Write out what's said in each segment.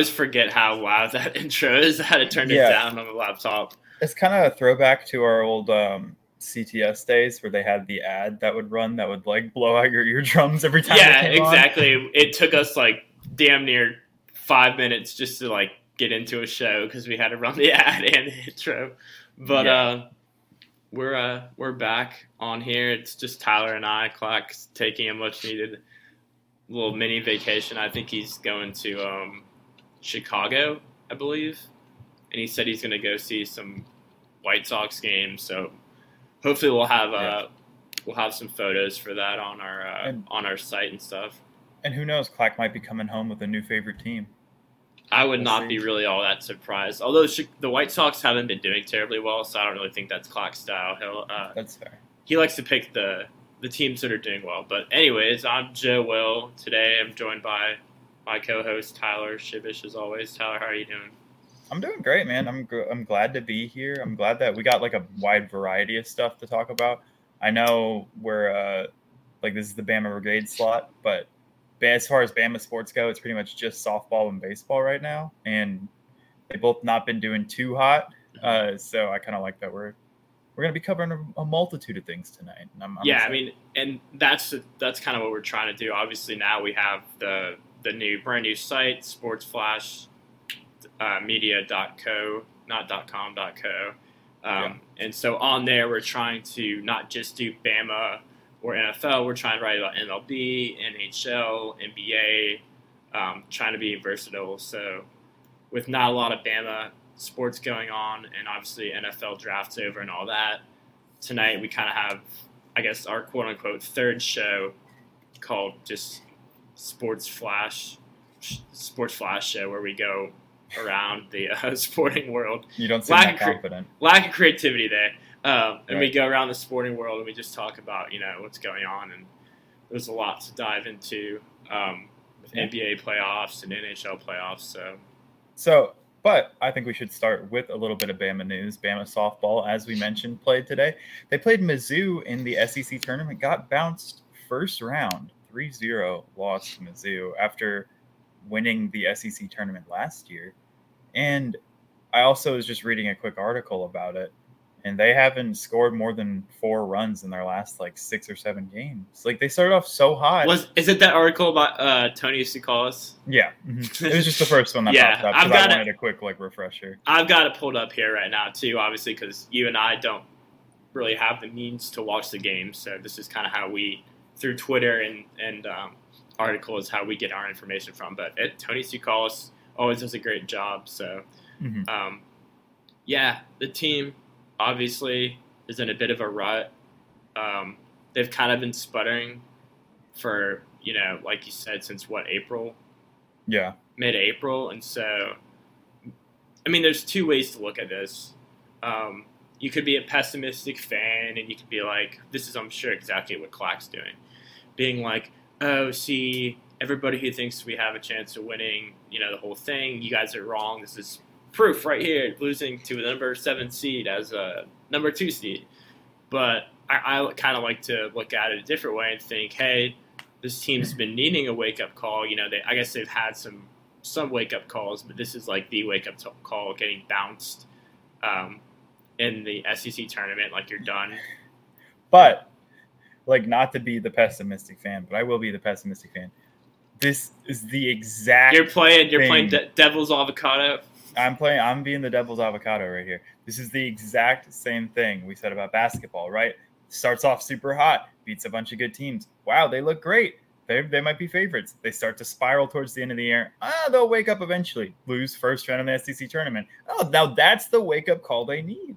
Always forget how loud that intro is. I had to turn Yeah. it down on the laptop. It's kind of a throwback to our old um, CTS days where they had the ad that would run that would like blow out your eardrums every time. Yeah, it came on. exactly. It took us like damn near five minutes just to like get into a show because we had to run the ad and the intro. But Yeah. uh, we're uh, we're back on here. It's just Tyler and I. Clack's taking a much needed little mini vacation. I think he's going to um, Chicago, I believe, and he said he's going to go see some White Sox games. So hopefully we'll have uh, we'll have some photos for that on our uh, And- on our site and stuff. And who knows, Clack might be coming home with a new favorite team. I would We'll not see. be really all that surprised. Although the White Sox haven't been doing terribly well, so I don't really think that's Clock style. He'll uh, That's fair. he likes to pick the the teams that are doing well. But anyways, I'm Joe Will. Today I'm joined by my co-host Tyler Shibish as always. Tyler, how are you doing? I'm doing great, man. I'm gr- I'm glad to be here. I'm glad that we got like a wide variety of stuff to talk about. I know we're uh, like this is the Bama Brigade slot, but as far as Bama sports go, it's pretty much just softball and baseball right now, and they both not been doing too hot. Uh, so I kind of like that we're we're gonna be covering a, a multitude of things tonight. I'm, I'm yeah, I mean, and that's that's kind of what we're trying to do. Obviously, now we have the the new brand new site, sportsflashmedia.co, Flash uh, not .com .co, um, and so on there we're trying to not just do Bama or NFL. We're trying to write about MLB, NHL, NBA, um, trying to be versatile. So with not a lot of Bama sports going on, and obviously NFL drafts over and all that tonight we kind of have, I guess, our quote unquote third show called just Sports Flash, Sports Flash show, where we go around the uh, sporting world. you don't seem lack that of cre- confident. Lack of creativity there. Um, and we go around the sporting world and we just talk about, you know, what's going on. And there's a lot to dive into um, with Yeah. NBA playoffs and NHL playoffs. So, So, but I think we should start with a little bit of Bama news. Bama softball, as we mentioned, played today. They played Mizzou in the SEC tournament, got bounced first round, 3 0 loss to Mizzou after winning the SEC tournament last year. And I also was just reading a quick article about it, and they haven't scored more than four runs in their last like six or seven games. Like they started off so hot. was is it that article about uh, Tony Tsoukalas? yeah, mhm. it was just the first one that Yeah, popped up. I've I got it. wanted a quick like refresher. I've got it pulled up here right now too, obviously, because you and I don't really have the means to watch the game. So this is kind of how we, through Twitter and and um, articles, how we get our information from. But it, Tony Tsoukalas always does a great job. So Mhm. um, yeah, the team obviously is in a bit of a rut. Um, they've kind of been sputtering for you know, like you said, since what April Yeah. mid-April, and so I mean, there's two ways to look at this. Um, you could be a pessimistic fan, and you could be like, "This is, I'm sure, exactly what Clack's doing," being like, "Oh, see, everybody who thinks we have a chance of winning, you know, the whole thing, you guys are wrong. This is proof right here, losing to the number seven seed as a number two seed." But I, I kind of like to look at it a different way and think, "Hey, this team's been needing a wake up call. You know, they I guess they've had some some wake up calls, but this is like the wake up call, getting bounced um, in the SEC tournament. Like you're done. But like not to be the pessimistic fan, but I will be the pessimistic fan. This is the exact You're playing. You're playing de- Devil's Avocado. I'm playing I'm being the devil's avocado right here. This is the exact same thing we said about basketball, right? Starts off super hot, beats a bunch of good teams. Wow, they look great. They, they might be favorites. They start to spiral towards the end of the year. Ah, they'll wake up eventually. Lose first round in the SEC tournament. Oh, now that's the wake up call they need.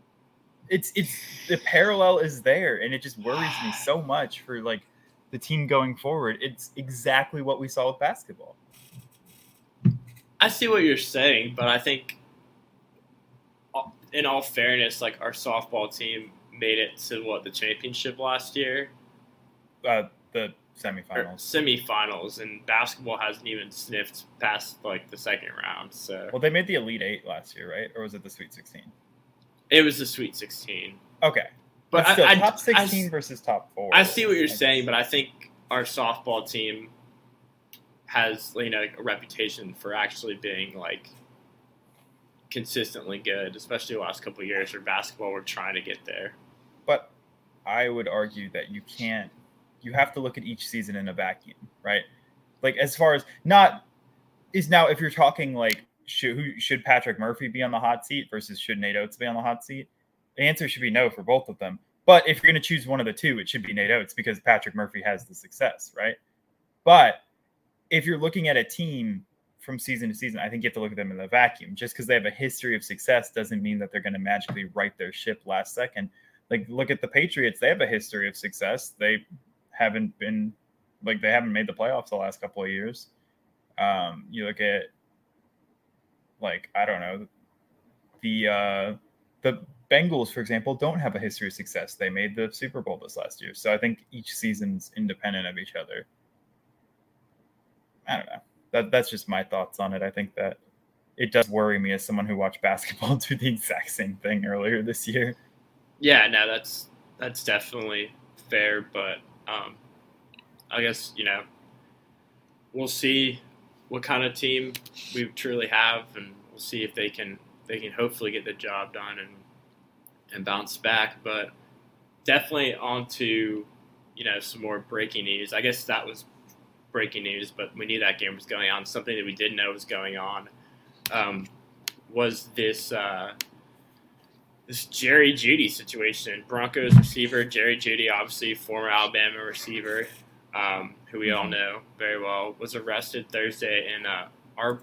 It's it's the parallel is there, and it just worries me so much for like the team going forward. It's exactly what we saw with basketball. I see what you're saying, but I think, in all fairness, like our softball team made it to what the championship last year, Uh, the semifinals. semifinals, and basketball hasn't even sniffed past like the second round. So Well, they made the Elite Eight last year, right? Or was it the Sweet 16? It was the Sweet 16. Okay. But, But, still, I, top I versus top four. I see what you're saying, but I think our softball team has you know a reputation for actually being like consistently good, especially the last couple of years where basketball we're trying to get there. But I would argue that you can't. You have to look at each season in a vacuum, right? Like as far as not is now if you're talking like should who should Patrick Murphy be on the hot seat versus should Nate Oats be on the hot seat? The answer should be no for both of them. But if you're going to choose one of the two, it should be Nate Oats because Patrick Murphy has the success, right? But if you're looking at a team from season to season, I think you have to look at them in the vacuum. Just because they have a history of success doesn't mean that they're going to magically right their ship last second. Like, look at the Patriots; they have a history of success. They haven't been like they haven't made the playoffs the last couple of years. Um, you look at like I don't know the uh, the Bengals, for example, don't have a history of success. They made the Super Bowl this last year, so I think each season's independent of each other. I don't know. That that's just my thoughts on it. I think that it does worry me as someone who watched basketball do the exact same thing earlier this year. Yeah, no, that's that's definitely fair, but um, I guess you know we'll see what kind of team we truly have, and we'll see if they can they can hopefully get the job done and and bounce back. But definitely on to you know some more breaking news. I guess that was breaking news, but we knew that game was going on. Something that we didn't know was going on um, was this uh, this Jerry Jeudy situation. Broncos receiver Jerry Jeudy, obviously former Alabama receiver, um, who we all know very well, was arrested Thursday in uh, Ar-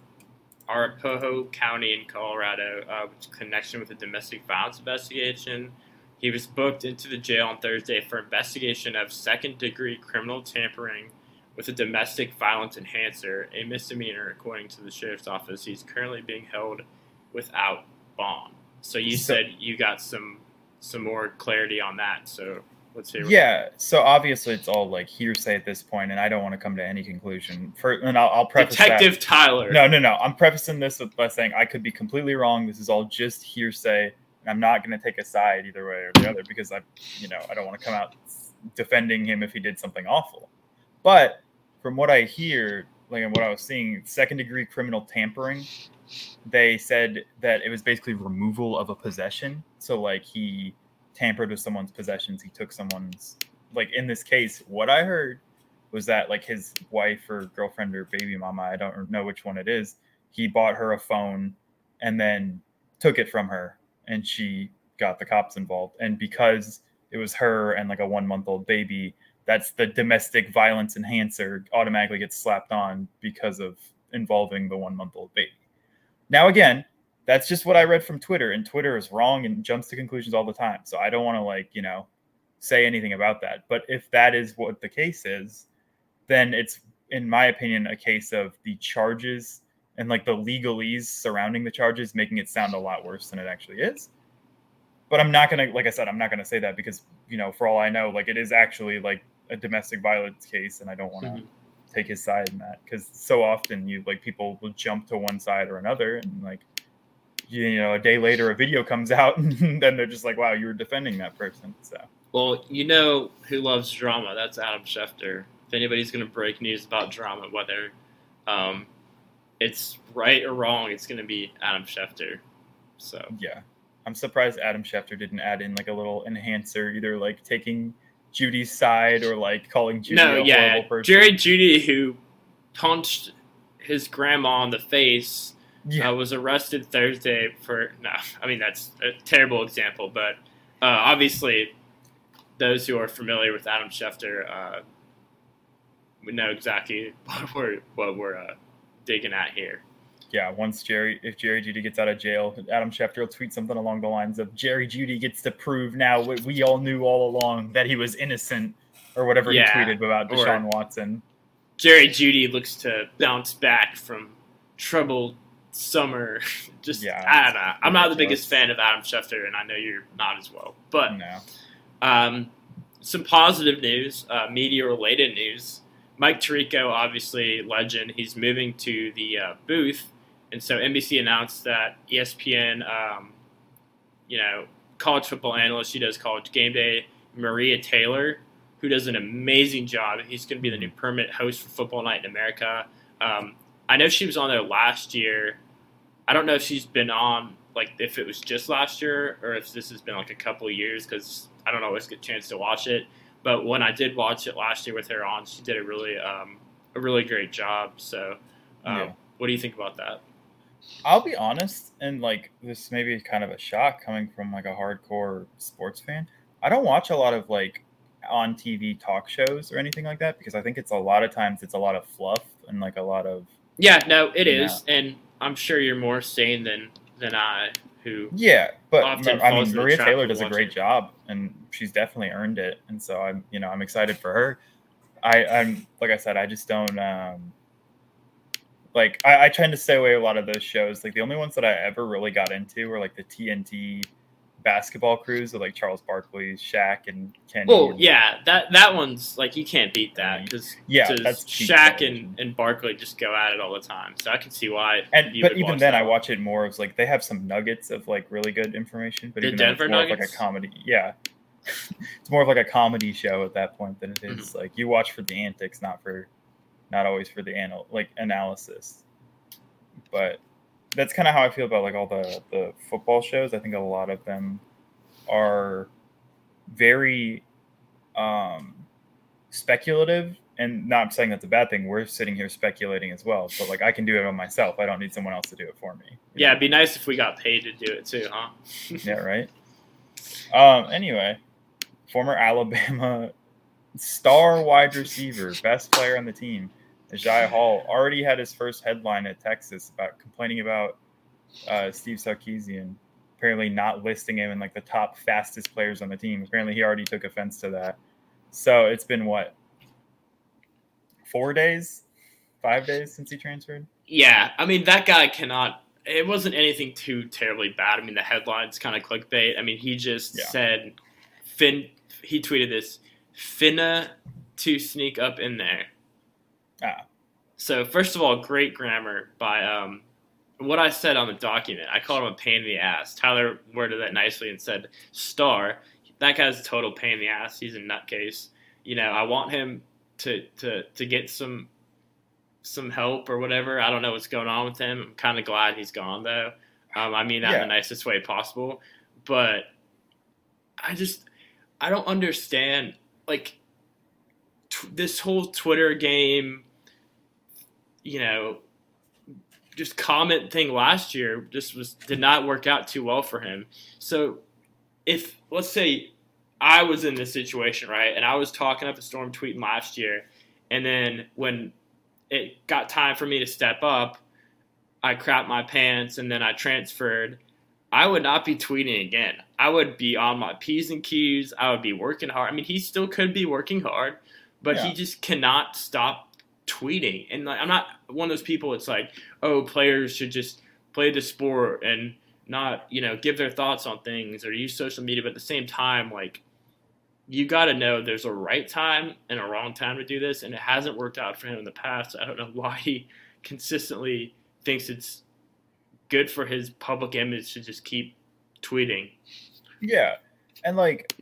Arapahoe County in Colorado, uh, connection with a domestic violence investigation. He was booked into the jail on Thursday for investigation of second degree criminal tampering with a domestic violence enhancer, a misdemeanor according to the sheriff's office. He's currently being held without bond. So you So- said you got some some more clarity on that. So let's hear. Yeah, so obviously it's all like hearsay at this point, and I don't want to come to any conclusion. For and I'll, I'll preface that- Detective Tyler. No, no, no. I'm prefacing this with by saying I could be completely wrong. This is all just hearsay, and I'm not going to take a side either way or the other because I, you know, I don't want to come out defending him if he did something awful. But from what I hear, like what I was seeing, second degree criminal tampering, they said that it was basically removal of a possession. So like he tampered with someone's possessions, he took someone's like in this case, what I heard was that like his wife or girlfriend or baby mama, I don't know which one it is, he bought her a phone and then took it from her and she got the cops involved. And because it was her and like a one month old baby, that's the domestic violence enhancer automatically gets slapped on because of involving the one month old baby. Now, again, that's just what I read from Twitter, and Twitter is wrong and jumps to conclusions all the time. So I don't want to like, you know, say anything about that. But if that is what the case is, then it's, in my opinion, a case of the charges and like the legalese surrounding the charges making it sound a lot worse than it actually is. But I'm not gonna, like I said, I'm not gonna say that because you know, for all I know, like it is actually like a domestic violence case, and I don't want to Mhm. take his side in that because so often you like people will jump to one side or another, and like you know, a day later a video comes out, and then they're just like, "Wow, you were defending that person." So Well, you know who loves drama? That's Adam Schefter. If anybody's going to break news about drama, whether um, it's right or wrong, it's going to be Adam Schefter. So yeah, I'm surprised Adam Schefter didn't add in like a little enhancer, either like taking Jeudy's side or like calling Jeudy no, a yeah, horrible person. Jerry Jeudy, who punched his grandma in the face, yeah, uh, was arrested Thursday for. No, I mean that's a terrible example, but uh, obviously, those who are familiar with Adam Schefter uh, would know exactly what we're what we're uh, digging at here. yeah. Once Jerry, if Jerry Jeudy gets out of jail, Adam Schefter will tweet something along the lines of Jerry Jeudy gets to prove now what we all knew all along that he was innocent, or whatever Yeah, he tweeted about Deshaun Watson. Jerry Jeudy looks to bounce back from troubled summer. Just Yeah, I don't know. I'm not the biggest fan of Adam Schefter, and I know you're not as well. But No, um, some positive news, uh, media related news. Mike Tirico, obviously legend, he's moving to the uh, booth, and so NBC announced that ESPN, um, you know, college football analyst, she does college game day, Maria Taylor, who does an amazing job. He's going to be the new permanent host for Football Night in America. Um, I know she was on there last year. I don't know if she's been on like if it was just last year or if this has been like a couple of years because I don't always get a chance to watch it. But when I did watch it last year with her on, she did a really um, a really great job. So, um, Yeah. what do you think about that? I'll be honest, and like this may be kind of a shock coming from like a hardcore sports fan. I don't watch a lot of like on TV talk shows or anything like that because I think it's a lot of times it's a lot of fluff and like a lot of Yeah, no, it is, and I'm sure you're more sane than than I, who yeah. But I mean, Maria Taylor does a great watching. job, and she's definitely earned it. And so I'm, you know, I'm excited for her. I, I'm like I said, I just don't um like I, I tend to stay away a lot of those shows. Like the only ones that I ever really got into were like the TNT basketball crews with like Charles Barkley, Shaq, and Ken. Well, and- yeah, that that one's like you can't beat that because yeah, that's Shaq and, and Barkley just go at it all the time. So I can see why. And but even then, I watch it more as like they have some nuggets of like really good information. But The even though it's more of like a comedy, yeah, it's more of like a comedy show at that point than it is Mm-hmm. like you watch for the antics, not for, not always for the anal like analysis. But that's kind of how I feel about like all the the football shows. I think a lot of them are very um speculative and not saying that's a bad thing we're sitting here speculating as well but like i can do it on myself i don't need someone else to do it for me Yeah, know? it'd be nice if we got paid to do it too, huh? yeah right um anyway former alabama star wide receiver best player on the team Agiye Hall already had his first headline at Texas about complaining about uh, Steve Sarkisian apparently not listing him in like the top fastest players on the team. Apparently, he already took offense to that. So it's been what four days, five days since he transferred. Yeah, I mean that guy cannot. It wasn't anything too terribly bad. I mean the headlines kind of clickbait. I mean he just Yeah. said, "Fin." He tweeted this, "Finna to sneak up in there." Ah. So first of all, great grammar by um, what I said on the document. I called him a pain in the ass. Tyler worded that nicely and said, "Star." That guy's a total pain in the ass. He's a nutcase. You know, I want him to to to get some some help or whatever. I don't know what's going on with him. I'm kind of glad he's gone though. Um, I mean that in the nicest way possible. But I just I don't understand like t- this whole Twitter game. You know, just comment thing last year just was did not work out too well for him. So if let's say I was in this situation, right, and I was talking up a storm tweeting last year, and then when it got time for me to step up, I crapped my pants and then I transferred. I would not be tweeting again. I would be on my P's and Q's. I would be working hard. I mean, he still could be working hard, but Yeah. he just cannot stop tweeting. And like, I'm not one of those people. It's like, oh, players should just play the sport and not, you know, give their thoughts on things or use social media. But at the same time, like, you got to know there's a right time and a wrong time to do this, and it hasn't worked out for him in the past. I don't know why he consistently thinks it's good for his public image to just keep tweeting. Yeah, and like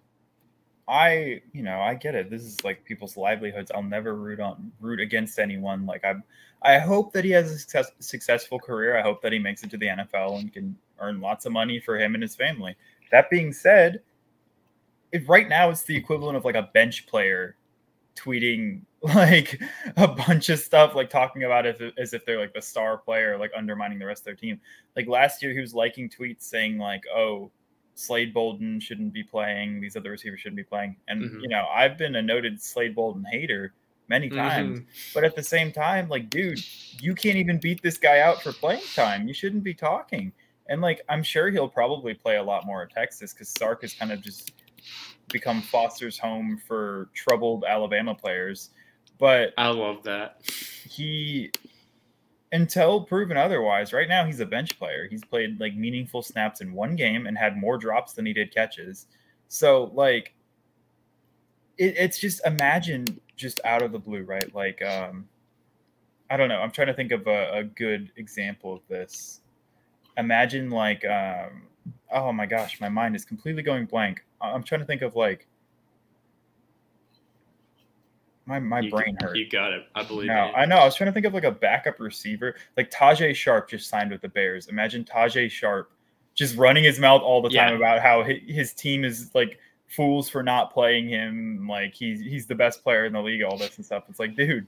I, you know, I get it. This is like people's livelihoods. I'll never root on root against anyone. Like I'm, I hope that he has a success, successful career. I hope that he makes it to the NFL and can earn lots of money for him and his family. That being said, if right now it's the equivalent of like a bench player tweeting like a bunch of stuff, like talking about it as if they're like the star player, like undermining the rest of their team. Like last year, he was liking tweets saying like, "Oh, Slade Bolden shouldn't be playing. These other receivers shouldn't be playing." And Mhm. you know, I've been a noted Slade Bolden hater many times, but at the same time, like, dude, you can't even beat this guy out for playing time. You shouldn't be talking. And like, I'm sure he'll probably play a lot more at Texas because Sark has kind of just become Foster's home for troubled Alabama players. But I love that. he until proven otherwise right now he's a bench player. He's played like meaningful snaps in one game and had more drops than he did catches. So like it, it's just imagine just out of the blue right? Like um i don't know. I'm trying to think of a, a good example of this. Imagine like um oh my gosh my mind is completely going blank. I'm trying to think of like my my you, brain hurt. You got it. I believe. No, it. I know. I was trying to think of like a backup receiver. Like Tajae Sharpe just signed with the Bears. Imagine Tajae Sharpe just running his mouth all the time Yeah. about how his team is like fools for not playing him. Like he's he's the best player in the league. All this and stuff. It's like, dude,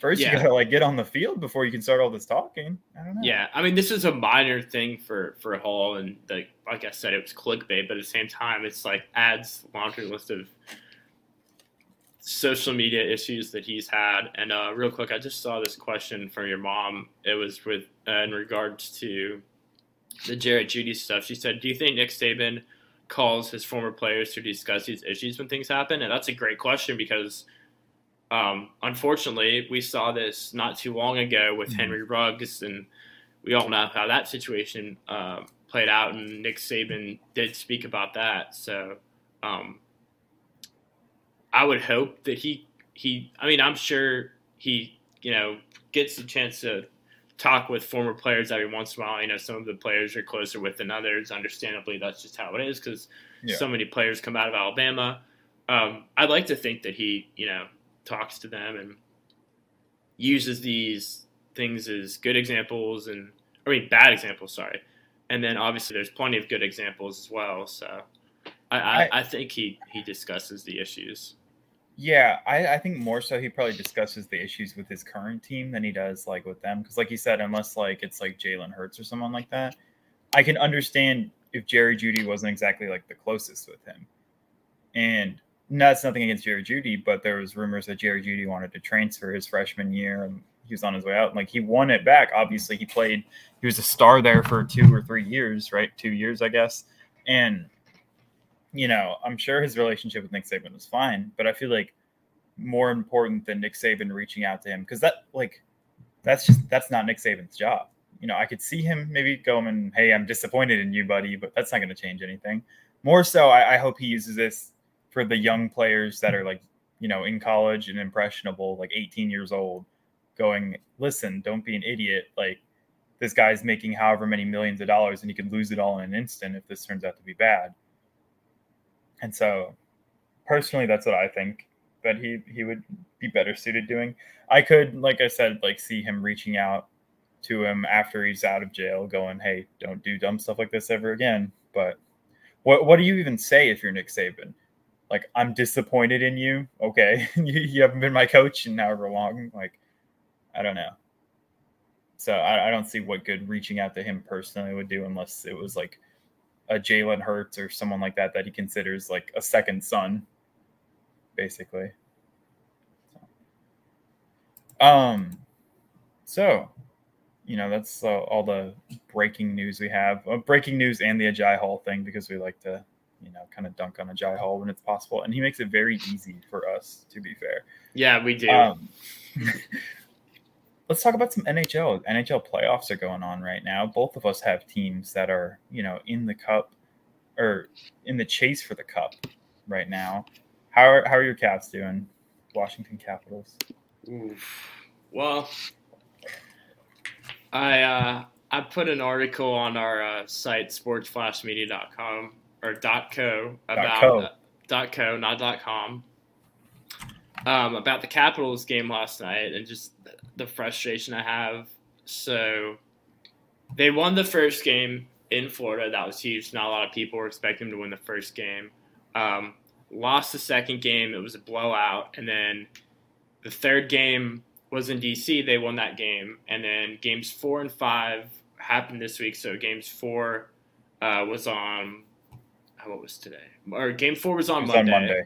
first Yeah. you gotta like get on the field before you can start all this talking. I don't know. Yeah, I mean, this is a minor thing for for Hall, and like like I said, it was clickbait, but at the same time, it's like adds laundry list of social media issues that he's had. And uh, real quick, I just saw this question from your mom. It was with uh, in regards to the Jared Jeudy stuff. She said, "Do you think Nick Saban calls his former players to discuss these issues when things happen?" And that's a great question because. Um, unfortunately, we saw this not too long ago with Mhm. Henry Ruggs, and we all know how that situation uh, played out. And Nick Saban did speak about that. So um, I would hope that he he. I mean, I'm sure he you know gets a chance to talk with former players every once in a while. You know, some of the players are closer with than others. Understandably, that's just how it is because Yeah. so many players come out of Alabama. Um, I'd like to think that he, you know, talks to them and uses these things as good examples and, I mean, bad examples. Sorry, and then obviously there's plenty of good examples as well. So I, I, I- I think he he discusses the issues. Yeah, I, I think more so he probably discusses the issues with his current team than he does like with them. Because like you said, unless like it's like Jalen Hurts or someone like that, I can understand if Jerry Jeudy wasn't exactly like the closest with him. And that's nothing against Jerry Jeudy, but there was rumors that Jerry Jeudy wanted to transfer his freshman year and he was on his way out. And Like he won it back. Obviously, he played. He was a star there for two or three years, right? Two years, I guess. And you know, I'm sure his relationship with Nick Saban was fine, but I feel like more important than Nick Saban reaching out to him because that like that's just that's not Nick Saban's job. You know, I could see him maybe going, "Hey, I'm disappointed in you, buddy," but that's not going to change anything. More so, I, I hope he uses this for the young players that are like, you know, in college and impressionable, like 18 years old, going, "Listen, don't be an idiot. Like, this guy's making however many millions of dollars, and he could lose it all in an instant if this turns out to be bad." And so, personally, that's what I think that he he would be better suited doing. I could, like I said, like see him reaching out to him after he's out of jail, going, "Hey, don't do dumb stuff like this ever again." But what what do you even say if you're Nick Saban? Like, I'm disappointed in you. Okay, you, you haven't been my coach in however long. Like, I don't know. So I, I don't see what good reaching out to him personally would do unless it was like a Jalen Hurts or someone like that that he considers like a second son, basically. Um, so you know that's uh, all the breaking news we have. Uh, breaking news and the Agiye Hall thing because we like to you know kind of dunk on Agiye Hall when it's possible, and he makes it very easy for us. To be fair, Yeah, we do. um, let's talk about some NHL. NHL playoffs are going on right now. Both of us have teams that are, you know, in the cup or in the chase for the cup right now. How are, how are your Caps doing? Washington Capitals. Oof. Well, I uh, I put an article on our uh, site sportsflashmedia.com or .co about co. uh, dot .co not dot .com um, about the Capitals game last night and just the frustration I have. So they won the first game in Florida. That was huge. Not a lot of people were expecting them to win the first game. Um, lost the second game. It was a blowout, and then the third game was in DC. They won that game, and then games four and five happened this week. So games four uh, was on uh, what was today, or game four was on was Monday. on Monday.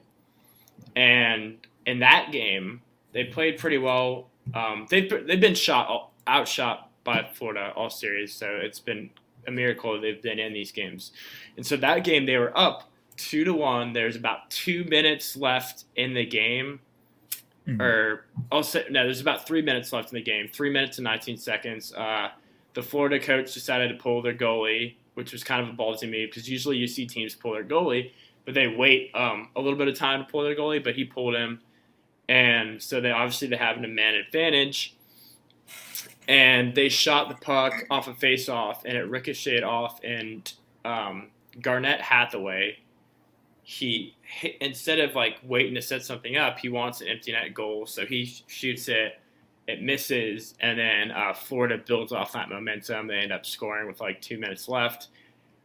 And in that game, they played pretty well. Um, they've they've been shot outshot by Florida all series, so it's been a miracle they've been in these games. And so that game they were up two to one. There's about two minutes left in the game, Mhm. or also no, there's about three minutes left in the game. Three minutes and 19 seconds. Uh, the Florida coach decided to pull their goalie, which was kind of a ballsy move because usually you see teams pull their goalie, but they wait um, a little bit of time to pull their goalie. But he pulled him, and so they obviously they have an man advantage. And they shot the puck off a face-off, and it ricocheted off, and um, Garnett Hathaway he instead of like waiting to set something up, he wants an empty net goal, so he shoots it. It misses, and then uh, Florida builds off that momentum. They end up scoring with like two minutes left,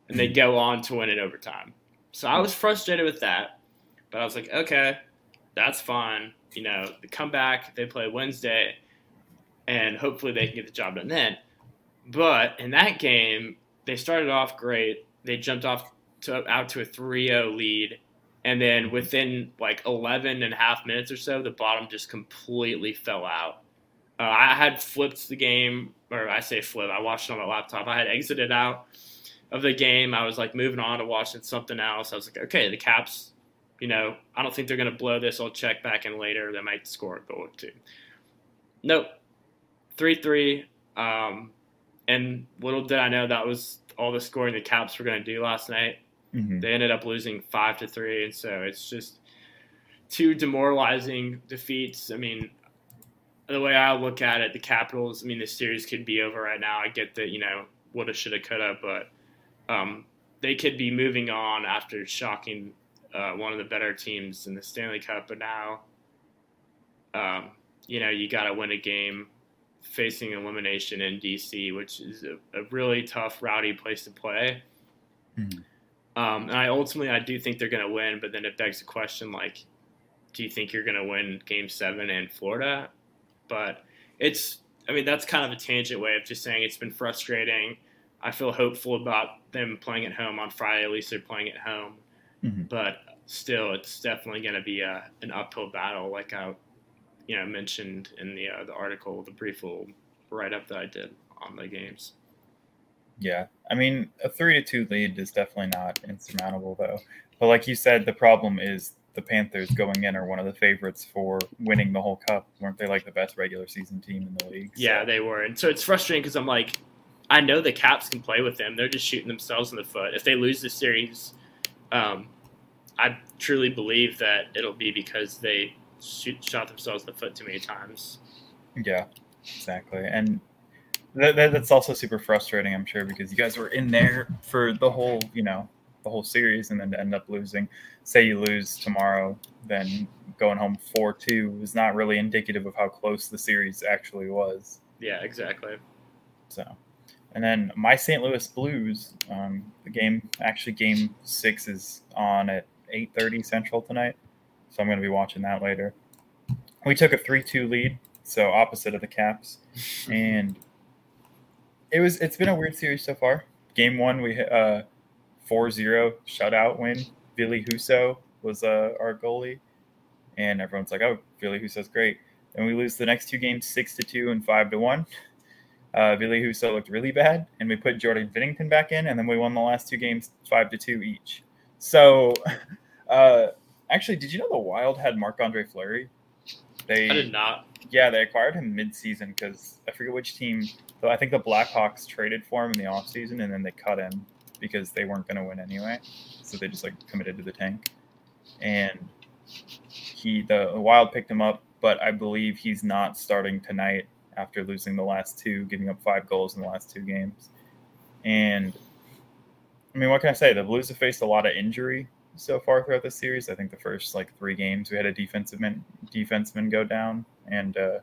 and they go on to win in overtime. So I was frustrated with that, but I was like, okay, that's fine. You know, the comeback they play Wednesday, and hopefully they can get the job done then. But in that game, they started off great. They jumped off to out to a 3-0 lead, and then within like 11 and a half minutes or so, the bottom just completely fell out. Uh, I had flipped the game, or I say flip. I watched it on my laptop. I had exited out of the game. I was like moving on to watching something else. I was like, okay, the Caps, you know, I don't think they're going to blow this. I'll check back in later. They might score a goal or two. Nope. 3 3. Um, and little did I know that was all the scoring the Caps were going to do last night. Mm-hmm. They ended up losing 5 to 3. And so it's just two demoralizing defeats. I mean, the way I look at it, the Capitals, I mean, the series could be over right now. I get that, you know, woulda, shoulda, coulda, but um, they could be moving on after shocking uh, one of the better teams in the Stanley Cup. But now, um, you know, you got to win a game facing elimination in DC, which is a, a really tough, rowdy place to play. Mm-hmm. Um, and I ultimately, I do think they're going to win, but then it begs the question, like, do you think you're going to win Game Seven in Florida? But it's, I mean, that's kind of a tangent way of just saying it's been frustrating. I feel hopeful about them playing at home on Friday. At least they're playing at home, mm-hmm. but still, it's definitely going to be a, an uphill battle, like I, you know, mentioned in the uh, the article, the brief little write up that I did on the games. Yeah, I mean, a three to two lead is definitely not insurmountable, though. But like you said, the problem is the Panthers going in are one of the favorites for winning the whole cup. Weren't they like the best regular season team in the league? So. Yeah, they were, and so it's frustrating because I'm like, I know the Caps can play with them. They're just shooting themselves in the foot. If they lose the series, um, I truly believe that it'll be because they shoot, shot themselves in the foot too many times. Yeah, exactly. And that, that, that's also super frustrating, I'm sure, because you guys were in there for the whole, you know, the whole series, and then to end up losing. Say you lose tomorrow, then going home four two is not really indicative of how close the series actually was. Yeah, exactly. So and then my St. Louis Blues, um, the game actually game six is on at 8:30 Central tonight, so I'm going to be watching that later. We took a three-two lead, so opposite of the Caps, and it was it's been a weird series so far. Game one we hit a 4-0 shutout win. Ville Husso was uh, our goalie, and everyone's like, "Oh, Ville Husso's great." And we lose the next two games six to two and five to one uh, Ville Husso looked really bad, and we put Jordan Binnington back in, and then we won the last two games five to two each. So, uh, actually, did you know the Wild had Marc Andre Fleury? They I did not. Yeah, they acquired him mid-season because I forget which team. Though I think the Blackhawks traded for him in the offseason, and then they cut him because they weren't going to win anyway. So they just like committed to the tank, and he the Wild picked him up, but I believe he's not starting tonight after losing the last two, giving up five goals in the last two games. And I mean, what can I say? The Blues have faced a lot of injury so far throughout the series. I think the first like three games we had a defensive man, defenseman go down, and uh,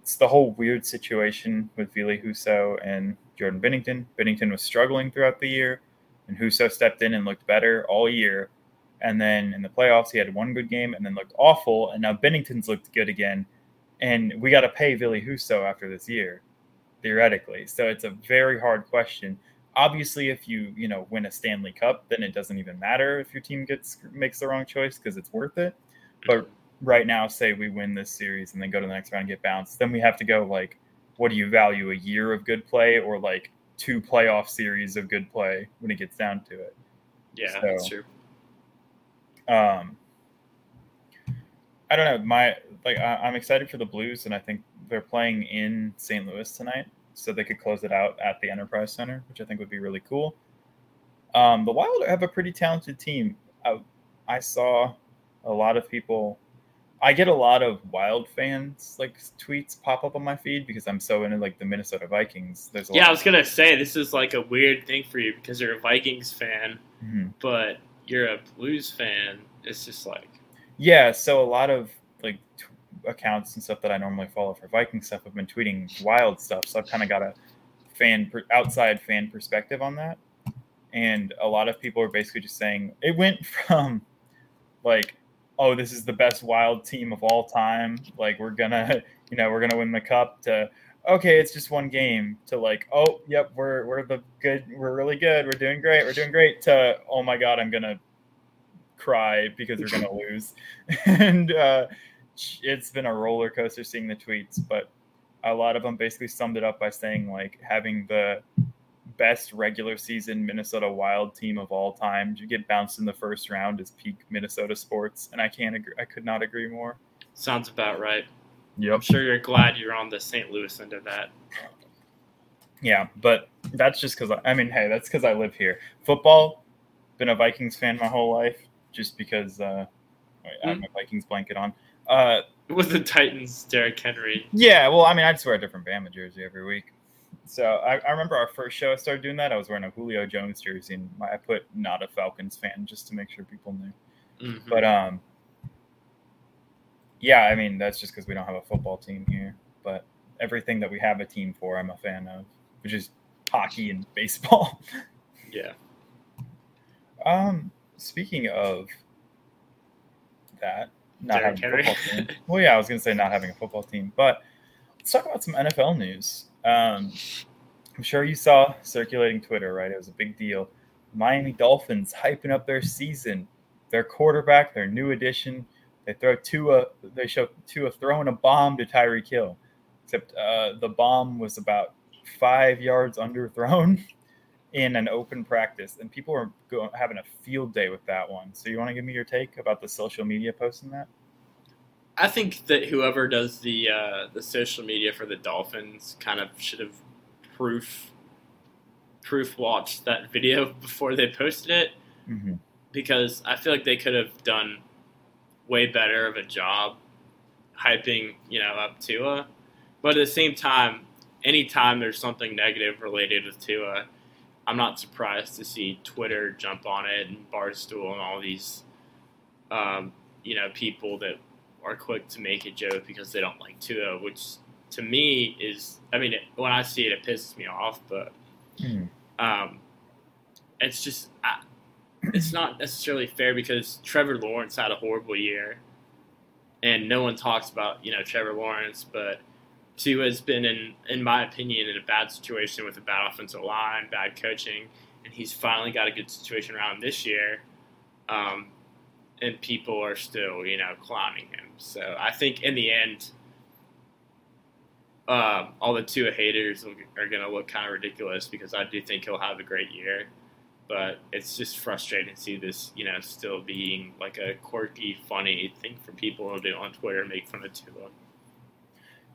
it's the whole weird situation with Ville Husso and Jordan Binnington. Binnington was struggling throughout the year, and Husso stepped in and looked better all year. And then in the playoffs, he had one good game and then looked awful. And now Binnington's looked good again and we got to pay Ville Husso after this year, theoretically. So it's a very hard question. Obviously, if you you know win a Stanley Cup, then it doesn't even matter if your team gets makes the wrong choice because it's worth it. But right now, say we win this series and then go to the next round and get bounced, then we have to go like, what do you value? A year of good play or like two playoff series of good play when it gets down to it? Yeah, so, that's true. Um, I don't know. My like I, am excited for the Blues, and I think they're playing in St. Louis tonight, so they could close it out at the Enterprise Center, which I think would be really cool. Um, the Wild have a pretty talented team. I, I saw a lot of people. I get a lot of Wild fans like tweets pop up on my feed because I'm so into like the Minnesota Vikings. There's yeah, I was gonna say this is like a weird thing for you because you're a Vikings fan, mm-hmm. but you're a Blues fan, it's just like Yeah, so a lot of like t- accounts and stuff that I normally follow for Viking stuff have been tweeting wild stuff. So I've kind of got a fan per- outside fan perspective on that. And a lot of people are basically just saying it went from like, oh, this is the best wild team of all time. Like we're gonna, you know, we're gonna win the cup to okay, it's just one game to like, oh, yep, we're we're the good, we're really good, we're doing great, we're doing great to oh my god, I'm gonna cry because we're gonna lose. and uh, it's been a roller coaster seeing the tweets, but a lot of them basically summed it up by saying like having the best regular season Minnesota Wild team of all time. You get bounced in the first round is peak Minnesota sports, and I can't agree. I could not agree more. sounds about right. Yep. I'm sure you're glad you're on the St. Louis end of that. Yeah, but that's just because I mean, hey, that's because I live here. Football, been a Vikings fan my whole life, just because uh, wait, I have my Vikings blanket on. Uh, With the Titans, Derrick Henry. Yeah, well, I mean, I just wear a different Bama jersey every week. So I, I remember our first show I started doing that. I was wearing a Julio Jones jersey, and my, I put not a Falcons fan just to make sure people knew. Mhm. But um, yeah, I mean that's just because we don't have a football team here. But everything that we have a team for, I'm a fan of, which is hockey and baseball. yeah. um, speaking of that, not Derrick having a football team. Well, yeah, I was gonna say not having a football team, but let's talk about some NFL news. Um, I'm sure you saw circulating Twitter, right? It was a big deal. Miami Dolphins hyping up their season, their quarterback, their new addition. They throw Tua. They show Tua throwing a bomb to Tyreek Hill, except uh, the bomb was about five yards underthrown in an open practice, and people were going, having a field day with that one. So you want to give me your take about the social media posting that? I think that whoever does the uh, the social media for the Dolphins kind of should have proof proof watched that video before they posted it Mm-hmm. because I feel like they could have done way better of a job hyping you know up Tua, but at the same time, anytime there's something negative related with Tua, I'm not surprised to see Twitter jump on it and Barstool and all these um, you know people that are quick to make a joke because they don't like Tua, which to me is, I mean, it, when I see it, it pisses me off. But Mhm. um, it's just, I, it's not necessarily fair because Trevor Lawrence had a horrible year, and no one talks about you know Trevor Lawrence, but Tua has been in, in my opinion, in a bad situation with a bad offensive line, bad coaching, and he's finally got a good situation around this year. Um, and people are still, you know, clowning him. So I think in the end, um, all the Tua haters are going to look kind of ridiculous because I do think he'll have a great year. But it's just frustrating to see this, you know, still being like a quirky, funny thing for people to do on Twitter and make fun of Tua.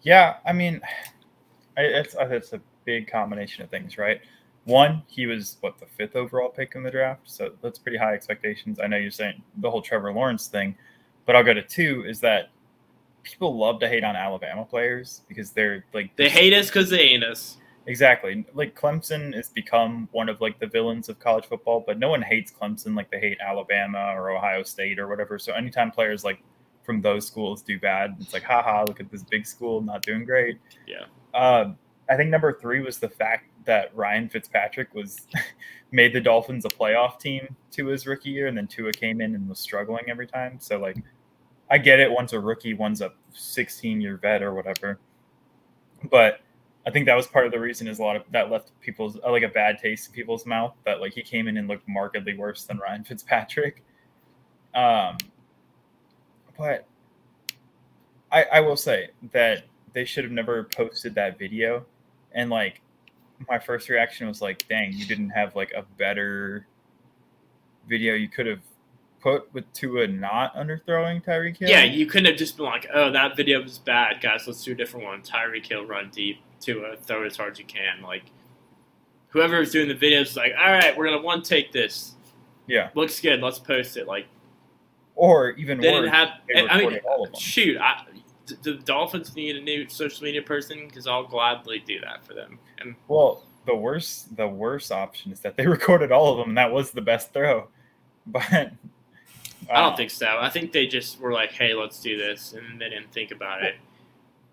Yeah, I mean, it's it's a big combination of things, right? One, he was what the fifth overall pick in the draft, so that's pretty high expectations. I know you're saying the whole Trevor Lawrence thing, but I'll go to two is that people love to hate on Alabama players because they're like They hate us because they ain't us. Exactly. Like Clemson has become one of like the villains of college football, but no one hates Clemson like they hate Alabama or Ohio State or whatever. So anytime players like from those schools do bad, it's like, haha, look at this big school not doing great. Yeah. Um, I think number three was the fact that Ryan Fitzpatrick was made the Dolphins a playoff team to his rookie year, and then Tua came in and was struggling every time. So like, I get it. One's a rookie, one's a 16 year vet or whatever. But I think that was part of the reason is a lot of that left people's uh, like a bad taste in people's mouth that like he came in and looked markedly worse than Ryan Fitzpatrick. Um, but I I will say that they should have never posted that video, and like my first reaction was like, dang, you didn't have like a better video you could have put with Tua not underthrowing Tyreek Hill. Yeah, you couldn't have just been like, oh, that video was bad, guys. Let's do a different one. Tyreek Hill run deep to uh, throw it as hard as you can. Like, whoever was doing the videos was like, all right, we're gonna one take this. yeah. Looks good. Let's post it. Like, Or even they worse, didn't have. they I mean, all of them. shoot, I, the Dolphins need a new social media person? Because I'll gladly do that for them. And Well, the worst the worst option is that they recorded all of them, and that was the best throw. but I uh, don't think so. I think they just were like, "Hey, let's do this," and they didn't think about it.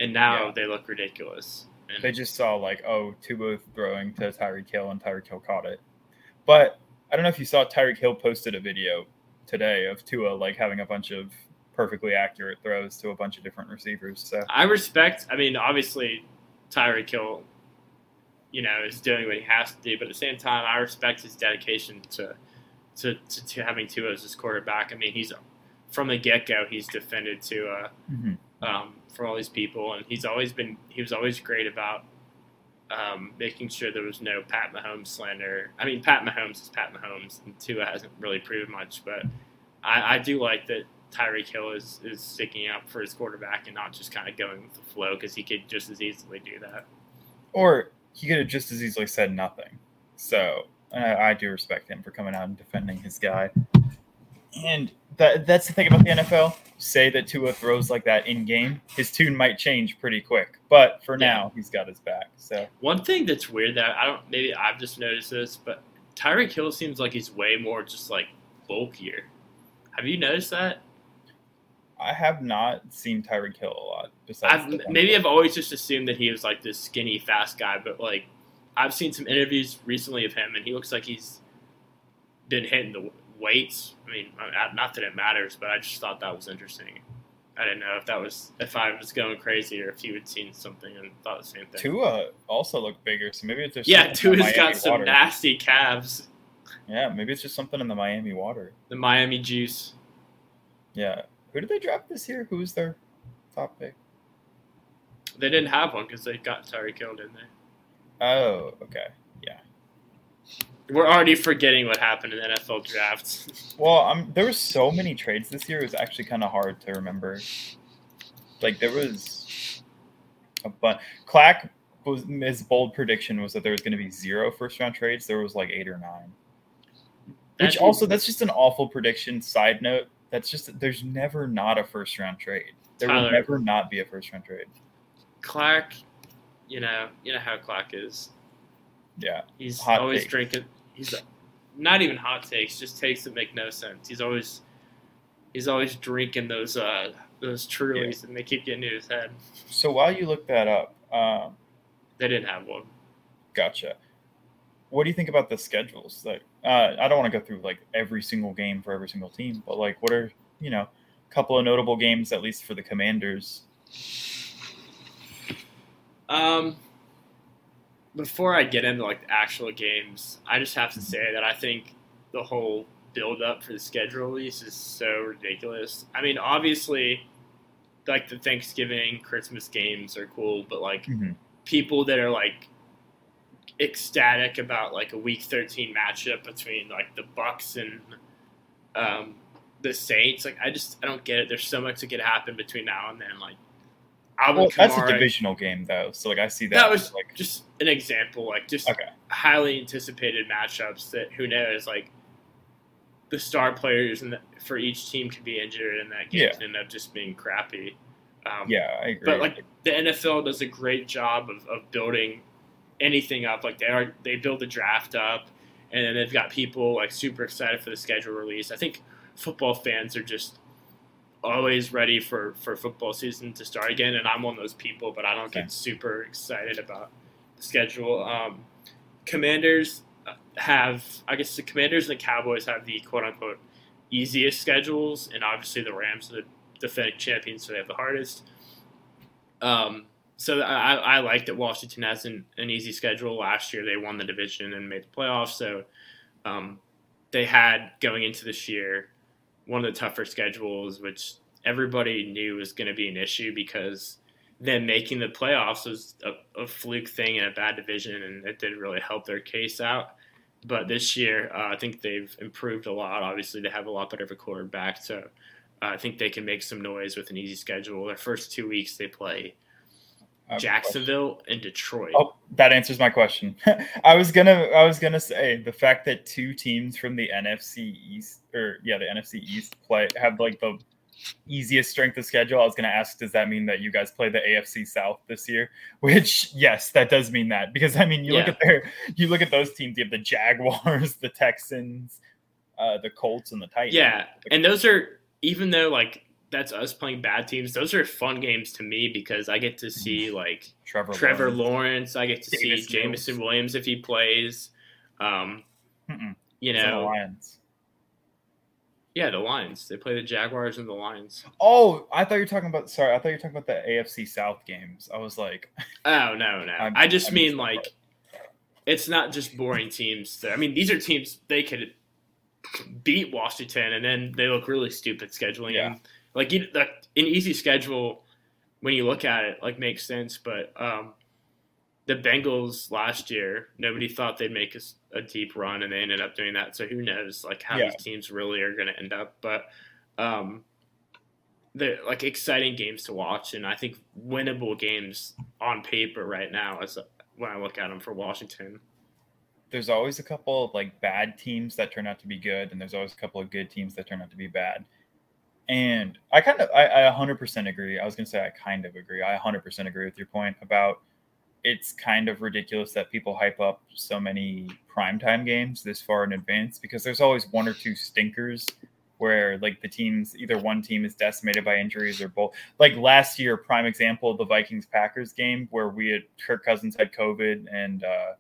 And now Yeah. they look ridiculous. And they just saw like, oh, Tua throwing to Tyreek Hill and Tyreek Hill caught it. But I don't know if you saw Tyreek Hill posted a video today of Tua like having a bunch of perfectly accurate throws to a bunch of different receivers. So I respect. I mean, obviously, Tyreek Hill, you know, is doing what he has to do, but at the same time, I respect his dedication to to, to, to having Tua as his quarterback. I mean, he's from the get go, he's defended Tua Mhm. um, for all these people, and he's always been he was always great about um, making sure there was no Pat Mahomes slander. I mean, Pat Mahomes is Pat Mahomes, and Tua hasn't really proven much, but I, I do like that Tyreek Hill is, is sticking up for his quarterback and not just kind of going with the flow because he could just as easily do that. or he could have just as easily said nothing. So I, I do respect him for coming out and defending his guy. And that, that's the thing about the NFL. Say that Tua throws like that in game, his tune might change pretty quick. But for Yeah. now, he's got his back. So One thing that's weird that I don't maybe I've just noticed this, but Tyreek Hill seems like he's way more just like bulkier. Have you noticed that? I have not seen Tyreek Hill a lot. Besides, I've maybe. I've always just assumed that he was like this skinny, fast guy, but like I've seen some interviews recently of him, and he looks like he's been hitting the weights. I mean, not that it matters, but I just thought that was interesting. I didn't know if that was if I was going crazy or if you had seen something and thought the same thing. Tua also looked bigger, so maybe it's just yeah, something in the Tua's got some water. nasty calves. Yeah, maybe it's just something in the Miami water. The Miami juice. Yeah, who did they draft this year? Who was their top pick? They didn't have one because they got Tyreek Hill, didn't they? Oh, okay. We're already forgetting what happened in the NFL drafts. Well, um, there were so many trades this year. It was actually kind of hard to remember. Like there was a bunch. Clark was his bold prediction was that there was going to be zero first round trades. There was like eight or nine. Which also that's just an awful prediction. Side note, that's just there's never not a first round trade. There will never not be a first round trade. Clark, you know, you know how Clark is. Yeah, He's Hot always drinking. He's not even hot takes, just takes that make no sense. He's always he's always drinking those uh those Trulies, and they keep getting to his head. So while you look that up, um, They didn't have one. gotcha. What do you think about the schedules? Like, uh, I don't want to go through like every single game for every single team, but like, what are you know, a couple of notable games at least for the Commanders? Um, before I get into like the actual games, I just have to say that I think the whole build up for the schedule release is so ridiculous. I mean, obviously, like the Thanksgiving, Christmas games are cool, but like Mhm. people that are like ecstatic about like a week 13 matchup between like the Bucks and um, the Saints, like I just I don't get it. There's so much that could happen between now and then. Like I Well, that's a divisional game though, so like I see that. that was like just an example, like just okay. highly anticipated matchups that who knows, like the star players and for each team could be injured, in that game Yeah. could end up just being crappy. Um, Yeah, I agree. but like the NFL does a great job of, of building anything up. Like they are, they build the draft up, and then they've got people like super excited for the schedule release. I think football fans are just always ready for for football season to start again, and I'm one of those people. But I don't Okay. get super excited about the schedule. Um, commanders have, I guess, the Commanders and the Cowboys have the quote unquote easiest schedules, and obviously the Rams are the defending champions, so they have the hardest. Um, so I, I like that Washington has an, an easy schedule. Last year they won the division and made the playoffs, so um, they had going into this year one of the tougher schedules, which everybody knew was going to be an issue because them making the playoffs was a, a fluke thing in a bad division, and it didn't really help their case out. But this year, uh, I think they've improved a lot. Obviously, they have a lot better of a quarterback, so uh, I think they can make some noise with an easy schedule. Their first two weeks, they play I have a Jacksonville and Detroit. Oh, that answers my question. I was gonna, I was gonna say the fact that two teams from the NFC East, or yeah, the NFC East play have like the easiest strength of schedule. I was gonna ask, does that mean that you guys play the AFC South this year? Which, yes, that does mean that because I mean, you look at their, you look at those teams. You have the Jaguars, the Texans, uh, the Colts and the Titans. Yeah, and those are even though like that's us playing bad teams. Those are fun games to me because I get to see like Trevor Trevor Lawrence. Lawrence. I get to see Davis Jameson Mills. Williams if he plays. Um, you It's in the know. Yeah, the Lions. They play the Jaguars and the Lions. Oh, I thought you were talking about. Sorry, I thought you were talking about the AFC South games. I was like, Oh no, no. I'm- I just I'm mean like it's not just boring teams. I mean, these are teams they could beat Washington, and then they look really stupid scheduling. Yeah. Like you, the, an easy schedule when you look at it, like makes sense. But um, the Bengals last year, nobody thought they'd make a deep run, and they ended up doing that. So who knows, like how Yeah. these teams really are going to end up? But um, they're like exciting games to watch, and I think winnable games on paper right now as when I look at them for Washington. there's always a couple of like bad teams that turn out to be good, and there's always a couple of good teams that turn out to be bad. And I kind of, I, I 100% agree. I was gonna say I kind of agree. I 100% agree with your point about it's kind of ridiculous that people hype up so many primetime games this far in advance because there's always one or two stinkers where like the teams either one team is decimated by injuries or both. Like last year prime example the vikings packers game where we had kirk cousins had covid and uh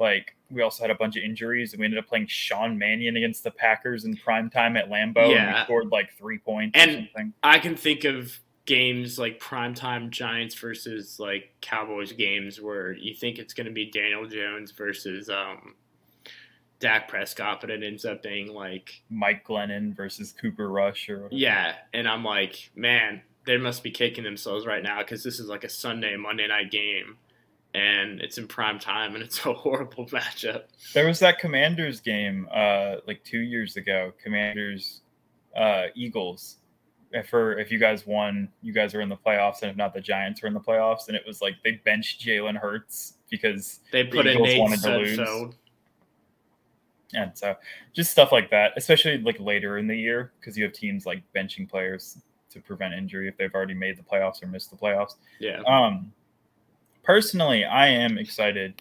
like we also had a bunch of injuries and we ended up playing sean mannion against the packers in prime time at lambeau and we scored like three points And- I can think of games like primetime Giants versus like Cowboys games where you think it's going to be Daniel Jones versus um, Dak Prescott, but it ends up being like mike glennon versus cooper rush or whatever. Yeah, and I'm like, man, they must be kicking themselves right now because this is like a Sunday, Monday night game, and it's in prime time, and it's a horrible matchup. There was that Commanders game uh like 2 years ago. Commanders uh Eagles. If for if you guys won, you guys were in the playoffs and if not the Giants were in the playoffs and it was like they benched Jalen Hurts because They put in Eagles Nate wanted to lose. Sudfeld. and so just stuff like that, especially like later in the year because you have teams like benching players to prevent injury if they've already made the playoffs or missed the playoffs. Yeah, Um, personally, I am excited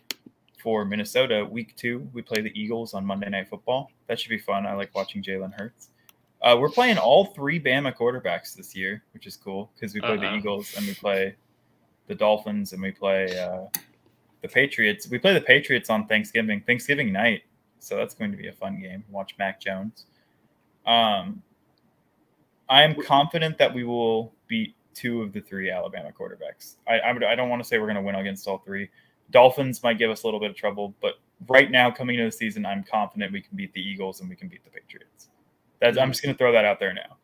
for Minnesota. Week two, we play the Eagles on Monday Night Football. That should be fun. I like watching Jalen Hurts. Uh, we're playing all three Bama quarterbacks this year, which is cool because we play the Uh-oh. Eagles and we play the Dolphins and we play uh, the Patriots. We play the Patriots on Thanksgiving, Thanksgiving night. So that's going to be a fun game. Watch Mac Jones. Um, I am confident that we will beat two of the three Alabama quarterbacks. I I, I don't want to say we're going to win against all three. Dolphins might give us a little bit of trouble, but right now coming into the season, I'm confident we can beat the Eagles and we can beat the Patriots. That's, I'm just going to throw that out there now.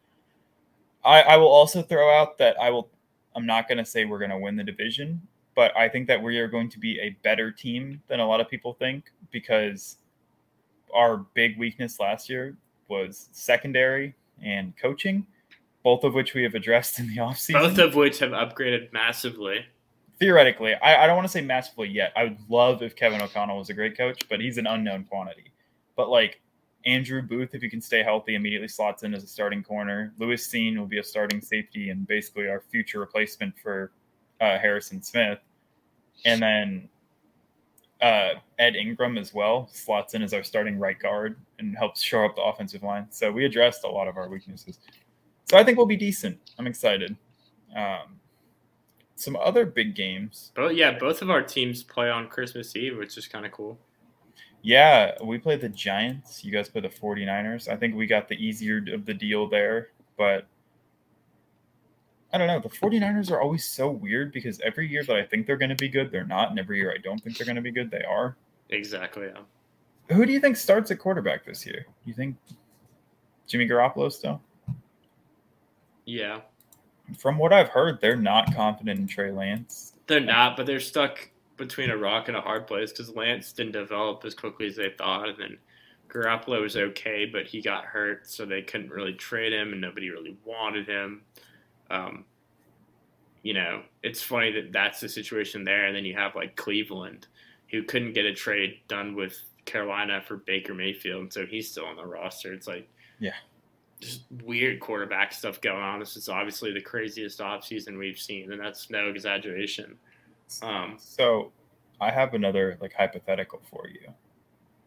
I, I will also throw out that I will. I'm not going to say we're going to win the division, but I think that we are going to be a better team than a lot of people think because our big weakness last year was secondary and coaching, both of which we have addressed in the offseason. both of which have upgraded massively. Theoretically, I, I don't want to say massively yet. I would love if Kevin O'Connell was a great coach, but he's an unknown quantity. But like Andrew Booth, if he can stay healthy, immediately slots in as a starting corner. Lewis Cine will be a starting safety and basically our future replacement for uh, Harrison Smith. And then uh, Ed Ingram as well slots in as our starting right guard and helps shore up the offensive line. So we addressed a lot of our weaknesses. So I think we'll be decent. I'm excited. Um, some other big games. But yeah, both of our teams play on Christmas Eve, which is kind of cool. Yeah, we play the Giants. You guys play the 49ers. I think we got the easier of the deal there, but I don't know. The 49ers are always so weird because every year that I think they're going to be good, they're not. And every year I don't think they're going to be good, they are. Exactly. Yeah. Who do you think starts at quarterback this year? You think Jimmy Garoppolo still? Yeah. From what I've heard, they're not confident in Trey Lance. They're not, but they're stuck between a rock and a hard place because Lance didn't develop as quickly as they thought, and then Garoppolo was okay, but he got hurt, so they couldn't really trade him, and nobody really wanted him. Um, you know, it's funny that that's the situation there, and then you have like Cleveland, who couldn't get a trade done with Carolina for Baker Mayfield, and so he's still on the roster. It's like, Yeah. just weird quarterback stuff going on. This is obviously the craziest offseason we've seen, and that's no exaggeration. Um, So I have another like hypothetical for you.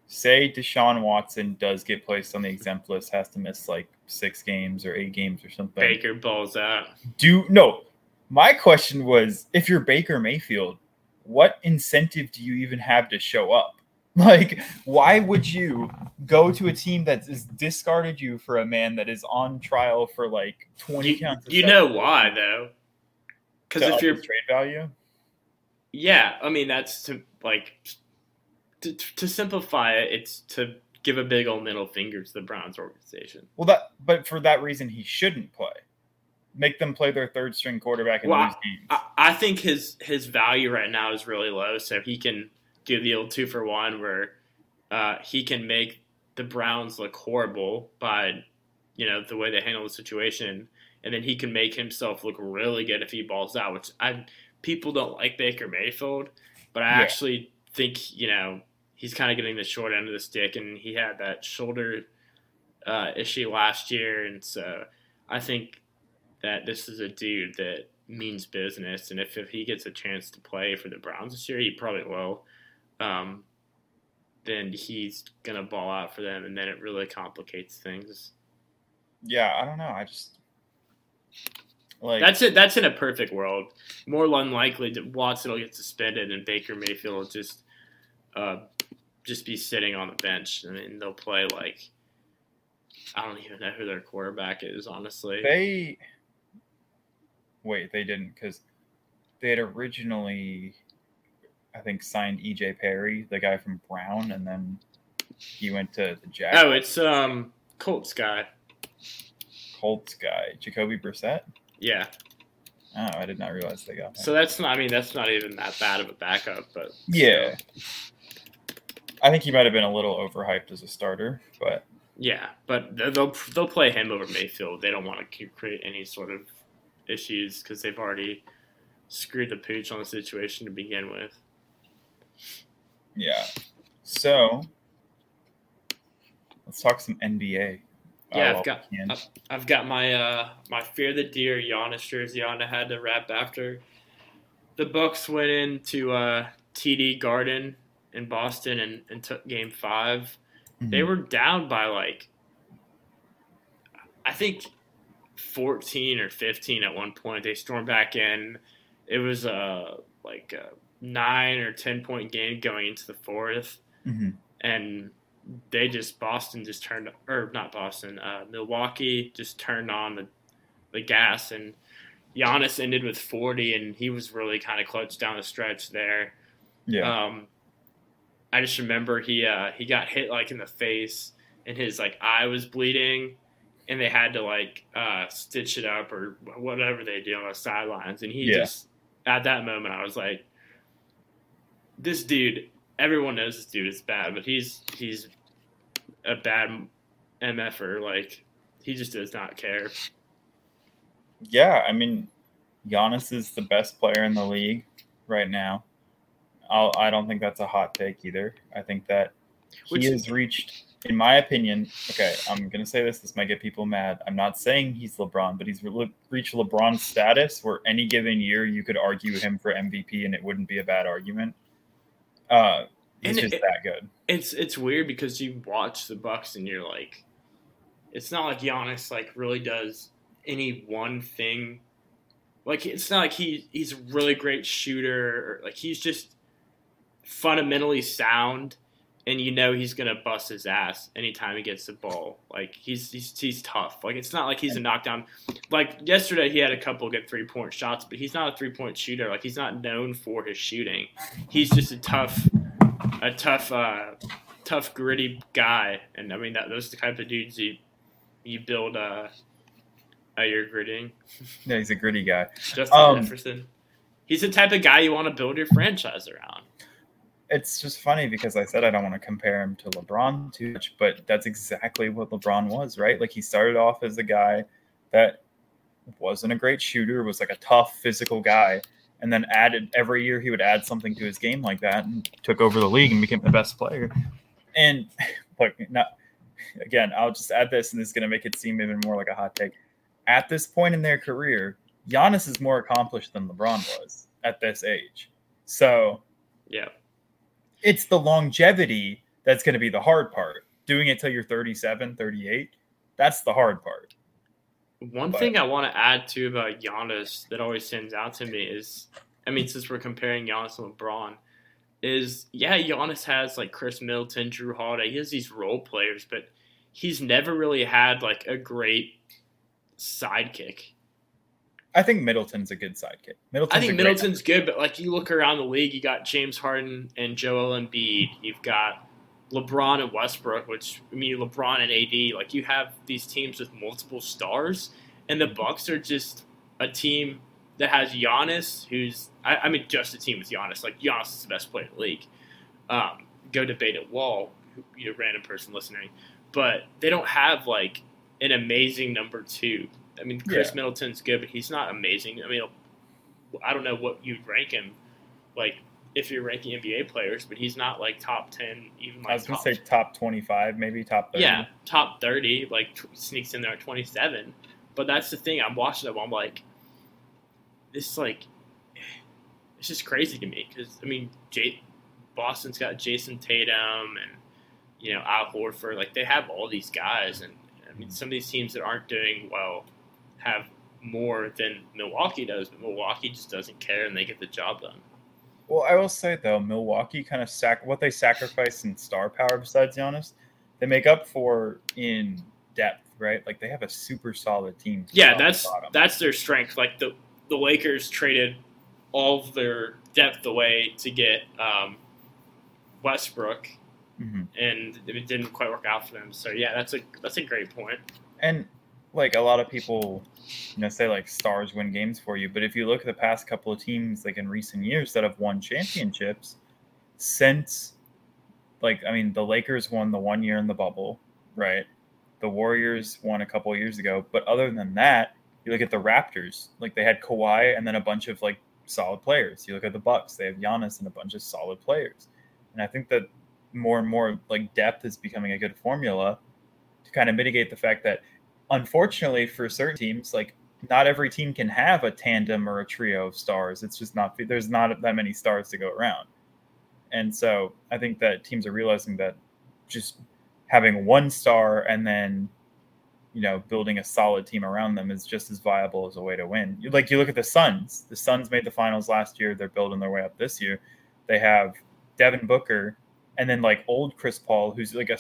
say Deshaun Watson does get placed on the exempt list, has to miss like six games or eight games or something. Baker balls out. Do no. My question was if you're Baker Mayfield, what incentive do you even have to show up? Like, why would you go to a team that has discarded you for a man that is on trial for like 20 You, counts? of you know why though? Because if you're trade value, Yeah, I mean that's to like to, to simplify it. It's to give a big old middle finger to the Browns organization. well, that but for that reason he shouldn't play. Make them play their third string quarterback and Well, lose games. I, I think his his value right now is really low, so he can do the old two for one where uh, he can make the Browns look horrible by you know the way they handle the situation, and then he can make himself look really good if he balls out. Which I people don't like Baker Mayfield, but I Yeah. actually think you know he's kind of getting the short end of the stick, and he had that shoulder uh, issue last year, and so I think that this is a dude that means business, and if, if he gets a chance to play for the Browns this year, he probably will. Um, then he's gonna ball out for them, and then it really complicates things. yeah, I don't know. I just like That's it. That's in a perfect world. More unlikely that Watson will get suspended, and Baker Mayfield will just uh, just be sitting on the bench. I mean, they'll play like I don't even know who their quarterback is, honestly. they wait they didn't because they had originally i think signed ej perry the guy from brown and then he went to the jack Oh, it's um Colts guy. colts guy jacoby brissett Yeah. oh i did not realize they got him. So that's not. I mean, that's not even that bad of a backup, but yeah still. i think he might have been a little overhyped as a starter but yeah. But they'll they'll play him over Mayfield. They don't want to create any sort of issues because they've already screwed the pooch on the situation to begin with. yeah so let's talk some nba Yeah, I've got- we can. I've got my uh my fear the deer Giannis jersey on. I had to wrap after the Bucks went into uh, TD Garden in Boston and, and took Game Five. They Mhm. were down by like I think 14 or 15 at one point. They stormed back in. It was a like a 9 or 10 point game going into the fourth Mhm. and they just Boston just turned or not Boston, uh, Milwaukee just turned on the the gas and Giannis ended with 40 and he was really kind of clutch down the stretch there. yeah Um, I just remember he uh, he got hit like in the face, and his like eye was bleeding, and they had to like uh, stitch it up or whatever they do on the sidelines. And he Yeah. just at that moment, I was like, this dude. Everyone knows this dude is bad, but he's he's a bad mf'er. Like he just does not care. Yeah, I mean, Giannis is the best player in the league right now. I'll, I don't think that's a hot take either. I think that he Which- has reached, in my opinion, okay, I'm going to say this, this might get people mad. I'm not saying he's LeBron, but he's re- reached LeBron status where any given year you could argue him for MVP and it wouldn't be a bad argument. Uh, he's And just it- that good. it's it's weird because you watch the Bucks and you're like, it's not like Giannis like really does any one thing. Like it's not like he he's a really great shooter. Or, like he's just fundamentally sound, and you know he's gonna bust his ass anytime he gets the ball. Like he's he's he's tough. Like it's not like he's a knockdown. Like yesterday he had a couple good three point shots, but he's not a three point shooter. Like he's not known for his shooting. He's just a tough a tough, uh, tough, gritty guy, and I mean that those are the type of dudes you you build uh, uh your gritting. Yeah, he's a gritty guy. Justin Um, Jefferson, he's the type of guy you want to build your franchise around. It's just funny because I said I don't want to compare him to LeBron too much, but that's exactly what LeBron was, right? Like he started off as a guy that wasn't a great shooter, was like a tough physical guy, and then added every year he would add something to his game like that and took over the league and became the best player. And like not again, I'll just add this and this is gonna make it seem even more like a hot take. At this point in their career, Giannis is more accomplished than LeBron was at this age. So Yeah, it's the longevity That's going to be the hard part. Doing it till you're 37, 38, that's the hard part. One But- thing I want to add too about Giannis that always stands out to me is, I mean, since we're comparing Giannis and LeBron, is yeah, Giannis has like Khris Middleton, Jrue Holiday. He has these role players, but he's never really had like a great sidekick. I think Middleton's a good sidekick. Middleton's I think Middleton's good, but like you look around the league, you got James Harden and Joel Embiid. You've got LeBron and Westbrook, which I mean LeBron and AD. Like you have these teams with multiple stars, and the Bucks are just a team that has Giannis, who's I, I mean just a team with Giannis. Like Giannis is the best player in the league. Um, go debate at Wall, you know, random person listening, but they don't have like an amazing number two. I mean, Khris Yeah. Middleton's good, but he's not amazing. I mean, I don't know what you'd rank him like if you're ranking NBA players, but he's not like top ten, even like I was going top, to say top 25, maybe top 30. yeah, top thirty, like t- sneaks in there at twenty seven. But that's the thing. I'm watching them. I'm like, this like, it's just crazy to me because I mean, J- Boston's got Jayson Tatum and you know Al Horford. Like they have all these guys, and I mean, some of these teams that aren't doing well have more than Milwaukee does, but Milwaukee just doesn't care and they get the job done. Well, I will say though, Milwaukee kind of sac what they sacrifice in star power besides Giannis, they make up for in depth, right? Like they have a super solid team. Yeah, that's that's their strength. Like the the Lakers traded all of their depth away to get um, Westbrook, Mhm. and it didn't quite work out for them. So yeah, that's a that's a great point. And like a lot of people, you know, say like stars win games for you, but if you look at the past couple of teams, like in recent years that have won championships, since like I mean, the Lakers won the one year in the bubble, right? The Warriors won a couple years ago, but other than that, you look at the Raptors, like they had Kawhi and then a bunch of like solid players. You look at the Bucks, they have Giannis and a bunch of solid players. And I think that more and more like depth is becoming a good formula to kind of mitigate the fact that unfortunately for certain teams like not every team can have a tandem or a trio of stars. It's just not there's not that many stars to go around. And so i think that teams are realizing that just having one star and then you know building a solid team around them is just as viable as a way to win. Like you look at the suns. The suns made the finals last year. They're building their way up this year. They have devin booker and then like old chris paul who's like a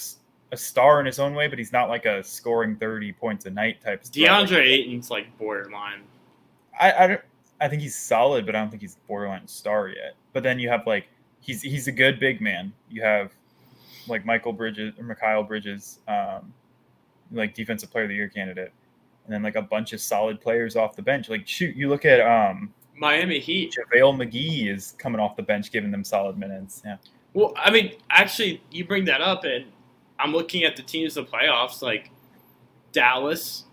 a star in his own way, but he's not like a scoring thirty points a night type. star. DeAndre Ayton's like borderline. I I, don't, I think he's solid, but I don't think he's borderline star yet. But then you have like he's he's a good big man. You have like Michael Bridges or Mikhail Bridges, um, like defensive player of the year candidate, and then like a bunch of solid players off the bench. Like shoot, you look at um, Miami Heat. JaVale McGee is coming off the bench, giving them solid minutes. Yeah, Well, I mean, actually, you bring that up, and I'm looking at the teams in the playoffs, like Dallas,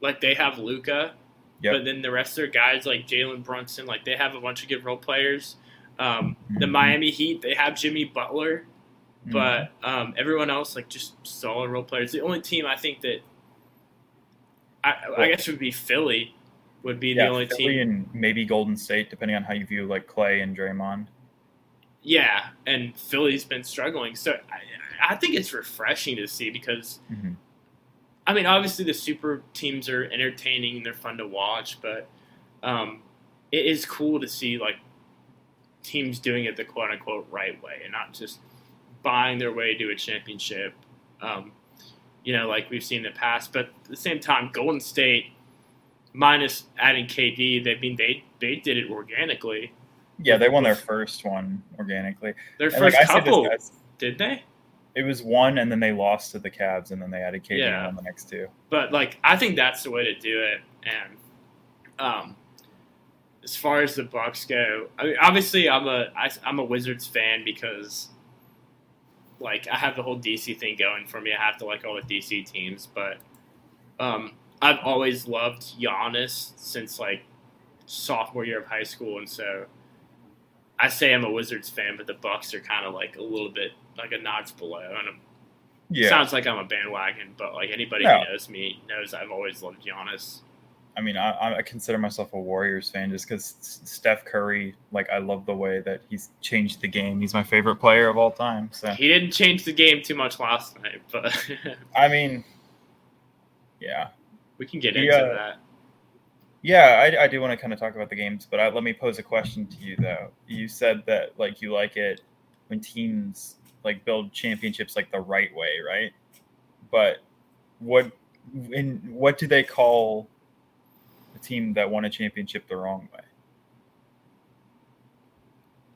like they have Luka, Yep. but then the rest of their guys, like Jalen Brunson, like they have a bunch of good role players. Um, the Mhm. Miami Heat, they have Jimmy Butler, Mhm. but um, everyone else, like just solid role players. The only team I think that I, I guess would be Philly, would be the yeah, only Philly team. and maybe Golden State, depending on how you view like Clay and Draymond. Yeah, and Philly's been struggling. So I, I think it's refreshing to see because, Mhm. I mean, obviously the super teams are entertaining and they're fun to watch, but um, it is cool to see like teams doing it the quote unquote right way and not just buying their way to a championship. Um, you know, like we've seen in the past. But at the same time, Golden State, minus adding KD, they I mean they they did it organically. Yeah, they won their first one organically. Their And, first like, I said this, couple, did they? it was one, and then they lost to the Cavs, and then they added KD Yeah. on the next two. but like I think that's the way to do it. And um, as far as the Bucks go, I mean, obviously I'm a I, I'm a Wizards fan because like I have the whole DC thing going for me. I have to like all the DC teams, but um, I've always loved Giannis since like sophomore year of high school, and so I say I'm a Wizards fan, but the Bucks are kind of like a little bit like a notch below, and I'm Yeah, Sounds like I'm a bandwagon, but like anybody No. who knows me knows I've always loved Giannis. I mean, I, I consider myself a Warriors fan just because Steph Curry, like, I love the way that he's changed the game. He's my favorite player of all time. So He didn't change the game too much last night, but I mean, yeah, we can get The, into uh, that. Yeah, I, I do want to kind of talk about the games, but I, let me pose a question to you though. You said that like you like it when teams like build championships like the right way, right? But what in what do they call a team that won a championship the wrong way?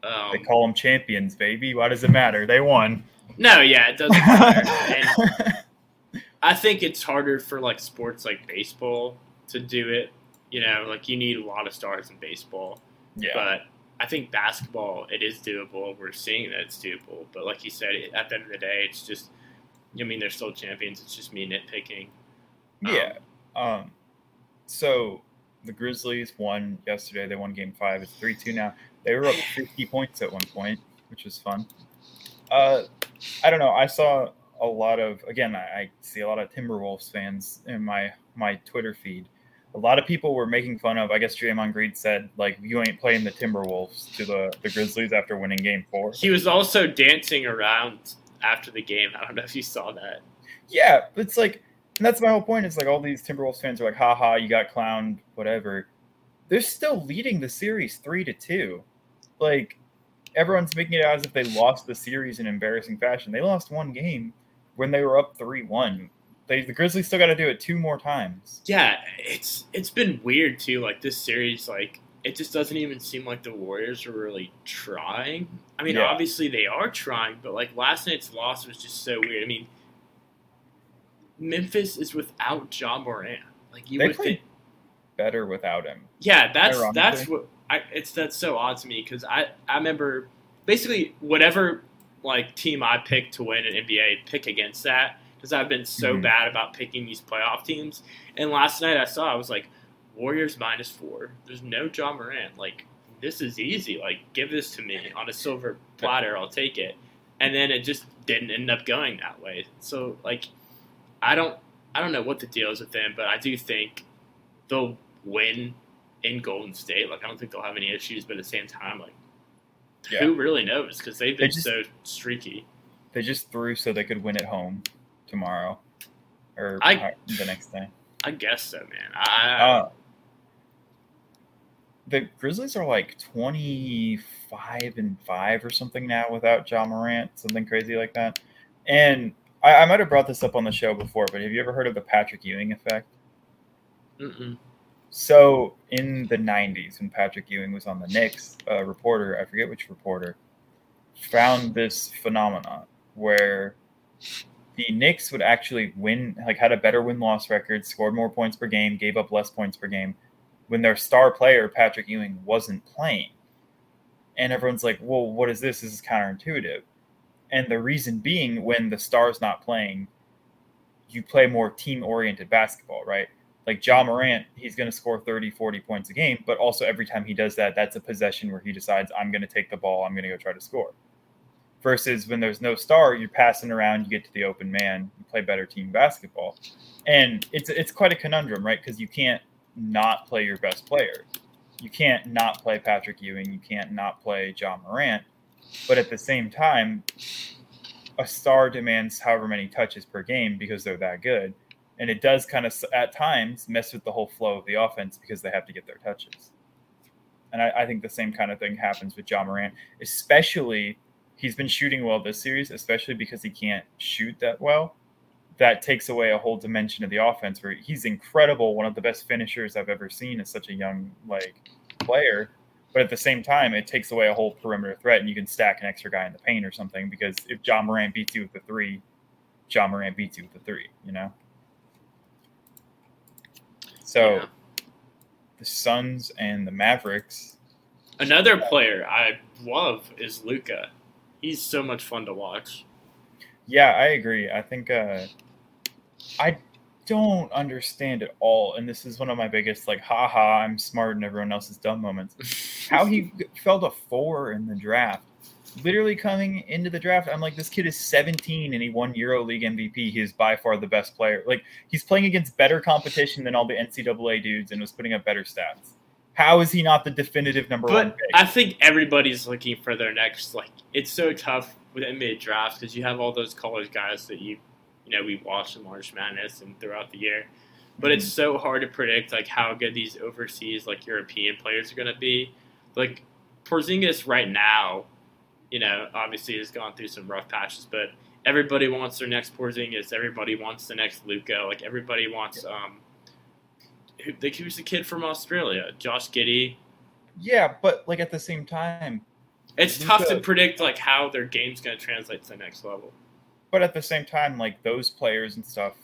Um, They call them champions, baby. Why does it matter? They won. no, yeah, it doesn't matter. and I think it's harder for like sports like baseball to do it. You know, like you need a lot of stars in baseball. yeah, But I think basketball, it is doable. We're seeing that it's doable. But like you said, at the end of the day, it's just, I mean, they're still champions. It's just me nitpicking. Um, yeah. Um, so the Grizzlies won yesterday. They won Game Five. It's three two now. They were up fifty points at one point, which was fun. Uh, I don't know. I saw a lot of again. I, I see a lot of Timberwolves fans in my my Twitter feed. A lot of people were making fun of. I guess Draymond Green said like, "You ain't playing the Timberwolves to the the Grizzlies after winning Game Four. He was also dancing around after the game. I don't know if you saw that. Yeah, but it's like, and that's my whole point. Is like all these Timberwolves fans are like, haha, you got clowned, whatever. They're still leading the series three to two. Like, everyone's making it out as if they lost the series in embarrassing fashion. They lost one game when they were up three one. They the Grizzlies still got to do it two more times. Yeah, it's it's been weird too. Like this series, like it just doesn't even seem like the Warriors are really trying. I mean, Yeah. obviously they are trying, but like last night's loss was just so weird. I mean, Memphis is without Ja Morant. Like you They would think, Better without him. yeah, that's Ironically. that's what I. It's that's so odd to me because I I remember basically whatever like team I pick to win an NBA, pick against that because I've been so Mhm. bad about picking these playoff teams. And last night I saw I was like Warriors minus four. There's no Ja Morant. Like this is easy. Like give this to me on a silver platter. I'll take it. And then it just didn't end up going that way. So like I don't I don't know what the deal is with them, but I do think they'll win in Golden State. Like I don't think they'll have any issues, but at the same time, like Yeah. who really knows? Because they've They been just- so streaky. They just threw so they could win at home tomorrow or I- uh, the next day. I guess so, man. I, Uh, the Grizzlies are like 25 and 5 or something now without Ja Morant, something crazy like that. And I, I might have brought this up on the show before, but have you ever heard of the Patrick Ewing effect? mm-mm. So in the 90s, when Patrick Ewing was on the Knicks, a reporter, I forget which reporter, found this phenomenon where the Knicks would actually win, like had a better win loss record, scored more points per game, gave up less points per game when their star player, Patrick Ewing, wasn't playing. And everyone's like, well, what is this? This is counterintuitive. And the reason being, when the star's not playing, you play more team oriented basketball, right? like Ja Morant, he's going to score 30, 40 points a game, but also every time he does that, that's a possession where he decides, I'm going to take the ball, I'm going to go try to score. Versus when there's no star, you're passing around, you get to the open man, you play better team basketball. And it's it's quite a conundrum, right? Because you can't not play your best player. You can't not play Patrick Ewing, you can't not play Ja Morant. But at the same time, a star demands however many touches per game because they're that good and it does kind of at times mess with the whole flow of the offense because they have to get their touches. And I, I, think the same kind of thing happens with Ja Morant, especially he's been shooting well this series, especially because he can't shoot that well. That takes away a whole dimension of the offense where he's incredible, one of the best finishers I've ever seen as such a young like player. But at the same time, it takes away a whole perimeter threat, and you can stack an extra guy in the paint or something because if Ja Morant beats you with the three, Ja Morant beats you with the three, you know? So Yeah. the Suns and the Mavericks. Another player I love is Luka. He's so much fun to watch. Yeah, I agree. I think uh, I don't understand at all, and this is one of my biggest like, haha, I'm smart and everyone else is dumb moments. How he fell to four in the draft literally coming into the draft, I'm like, this kid is 17 and he won Euro League MVP. He is by far the best player. Like he's playing against better competition than all the NCAA dudes and was putting up better stats. How is he not the definitive number but one pick? I think everybody's looking for their next. Like it's so tough with NBA drafts because you have all those college guys that you, you know, we watch in March Madness and throughout the year. But it's so hard to predict like how good these overseas like European players are going to be. Like Porzingis right now, you know, obviously has gone through some rough patches, but everybody wants their next Porzingis. Everybody wants the next Luka. Like everybody wants um, who, like, who's the kid from Australia? Josh Giddey. yeah, but like at the same time, It's tough to predict like how their game's going to translate to the next level. but at the same time, like those players and stuff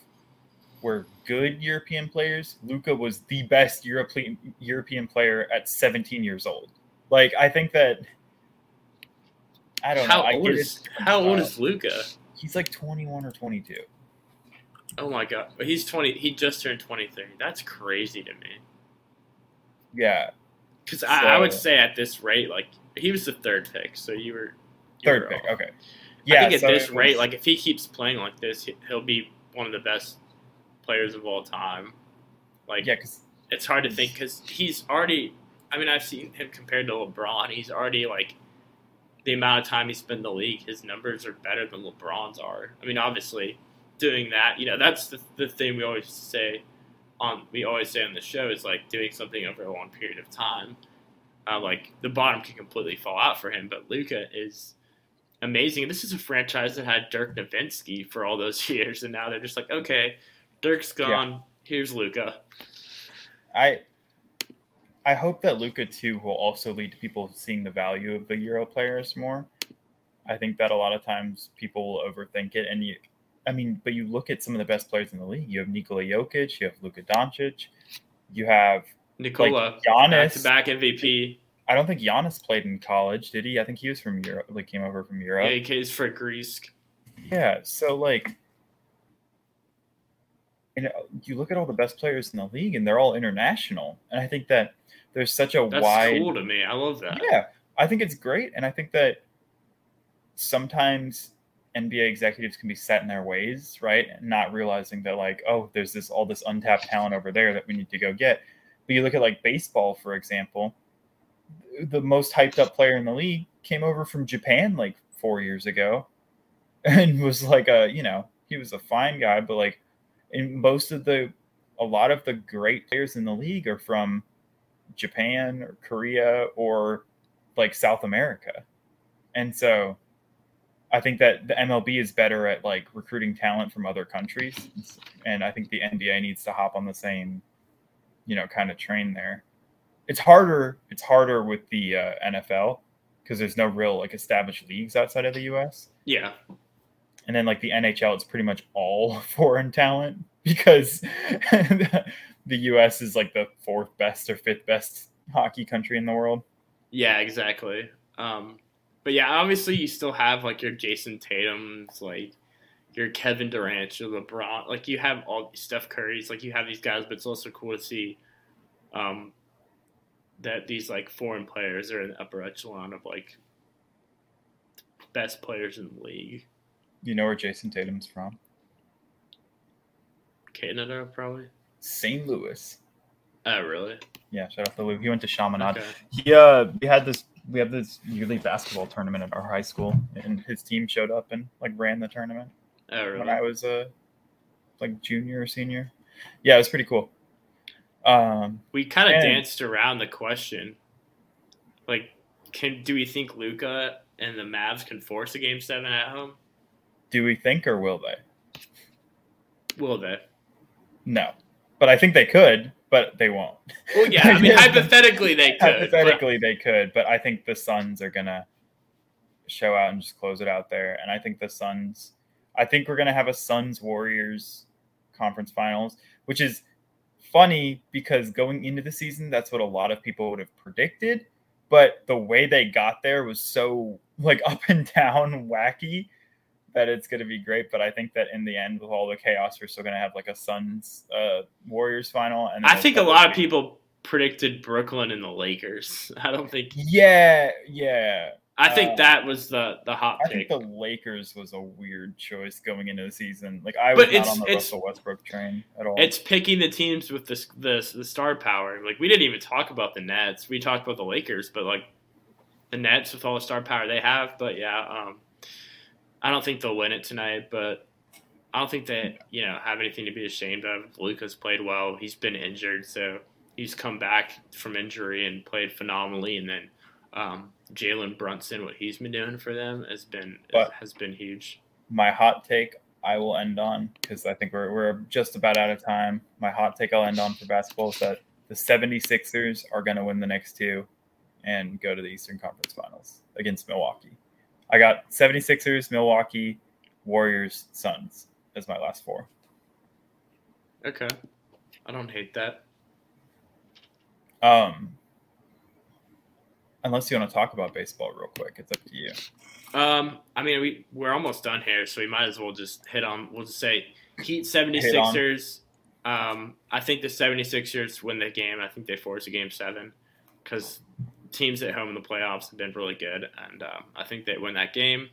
were good European players. Luka was the best European European player at 17 years old. Like I think that I don't how know. Old is how old Uh, is Luka? He's like 21 or 22. Oh my god, but he's twenty. He just turned twenty three. That's crazy to me. Yeah, Because I, I would say at this rate, like he was the third pick, so you were you third were pick. off. Okay. I Yeah, think at so this it rate, like if he keeps playing like this, he- he'll be one of the best players of all time. Like yeah, because it's hard to think because he's already. I mean, I've seen him compared to LeBron. He's already like the amount of time he spent in the league. His numbers are better than LeBron's are. I mean, obviously, doing that, you know, that's the, the thing we always say on we always say on the show is like doing something over a long period of time. Uh, like the bottom can completely fall out for him, but Luka is amazing. This is a franchise that had Dirk Nowitzki for all those years, and now they're just like, okay, Dirk's gone. Here's Luka. I I hope that Luka too will also lead to people seeing the value of the Euro players more. I think that a lot of times people will overthink it, and you, I mean, but you look at some of the best players in the league. You have Nikola Jokic, you have Luka Doncic, you have Nicola, Giannis. back back MVP. I don't think Giannis played in college, did he? I think he was from Europe, like came over from Europe. Yeah, he came for Greece. Yeah, so like, you know, you look at all the best players in the league, and they're all international, and I think that there's such a That's wide. cool to me. I love that. Yeah, I think it's great, and I think that sometimes NBA executives can be set in their ways, right? Not realizing that like, oh, there's this all this untapped talent over there that we need to go get. But you look at like baseball, for example, the most hyped up player in the league came over from Japan like four years ago, and was like a you know he was a fine guy, but like in most of the a lot of the great players in the league are from Japan or Korea or like South America. And so I think that the MLB is better at like recruiting talent from other countries. And I think the NBA needs to hop on the same, you know, kind of train there. It's harder. It's harder with the uh, NFL because there's no real like established leagues outside of the US. Yeah. And then like the NHL, it's pretty much all foreign talent because the US is like the fourth best or fifth best hockey country in the world. Yeah, exactly. Um, but yeah, obviously you still have like your Jayson Tatum's, like your Kevin Durant, your LeBron. Like you have all Steph Curry's. Like you have these guys, but it's also cool to see um, that these like foreign players are in the upper echelon of like best players in the league. You know where Jayson Tatum's from? Canada, probably. St. Louis. Oh, really? Yeah, shout out to Lou. He went to Chaminade. Okay. He uh we had this we have this yearly basketball tournament at our high school and his team showed up and like ran the tournament Oh, when? I was uh like junior or senior. Yeah, it was pretty cool. Um We kind of danced around the question. Like, can do we think Luka and the Mavs can force a game seven at home? do we think or will they? Will they? No. But I think they could, but they won't. Well, yeah. I mean, hypothetically, they could. but- Hypothetically, they could, but I think the Suns are gonna show out and just close it out there. And I think the Suns, I think we're gonna have a Suns Warriors conference finals, which is funny because going into the season, that's what a lot of people would have predicted. But the way they got there was so like up and down, wacky that it's going to be great. But I think that in the end, with all the chaos, we're still going to have like a Suns uh, Warriors final. And I think a lot of be- people predicted Brooklyn and the Lakers. I don't think. Yeah, yeah. I think Uh, that was the the hot I pick. think the Lakers was a weird choice going into the season. Like I was But not it's- on the Russell Westbrook train at all. It's picking the teams with this the the star power. Like we didn't even talk about the Nets. We talked about the Lakers, but like the Nets with all the star power they have. But yeah, um, I don't think they'll win it tonight. But I don't think they you know have anything to be ashamed of. Luka's played well. He's been injured, so he's come back from injury and played phenomenally. And then um, Jalen Brunson, what he's been doing for them has been But- has been huge. my hot take I will end on because I think we're, we're just about out of time. My hot take I'll end on for basketball is that the 76ers are going to win the next two and go to the Eastern Conference Finals against Milwaukee. I got 76ers, Milwaukee, Warriors, Suns as my last four. Okay, I don't hate that. Um, unless you want to talk about baseball real quick, it's up to you. Um, I mean, we we're almost done here, so we might as well just hit on. We'll just say Heat Hit on. 76ers. Um, I think the 76ers win the game. I think they force a game seven because teams at home in the playoffs have been really good, and um, I think they win that game.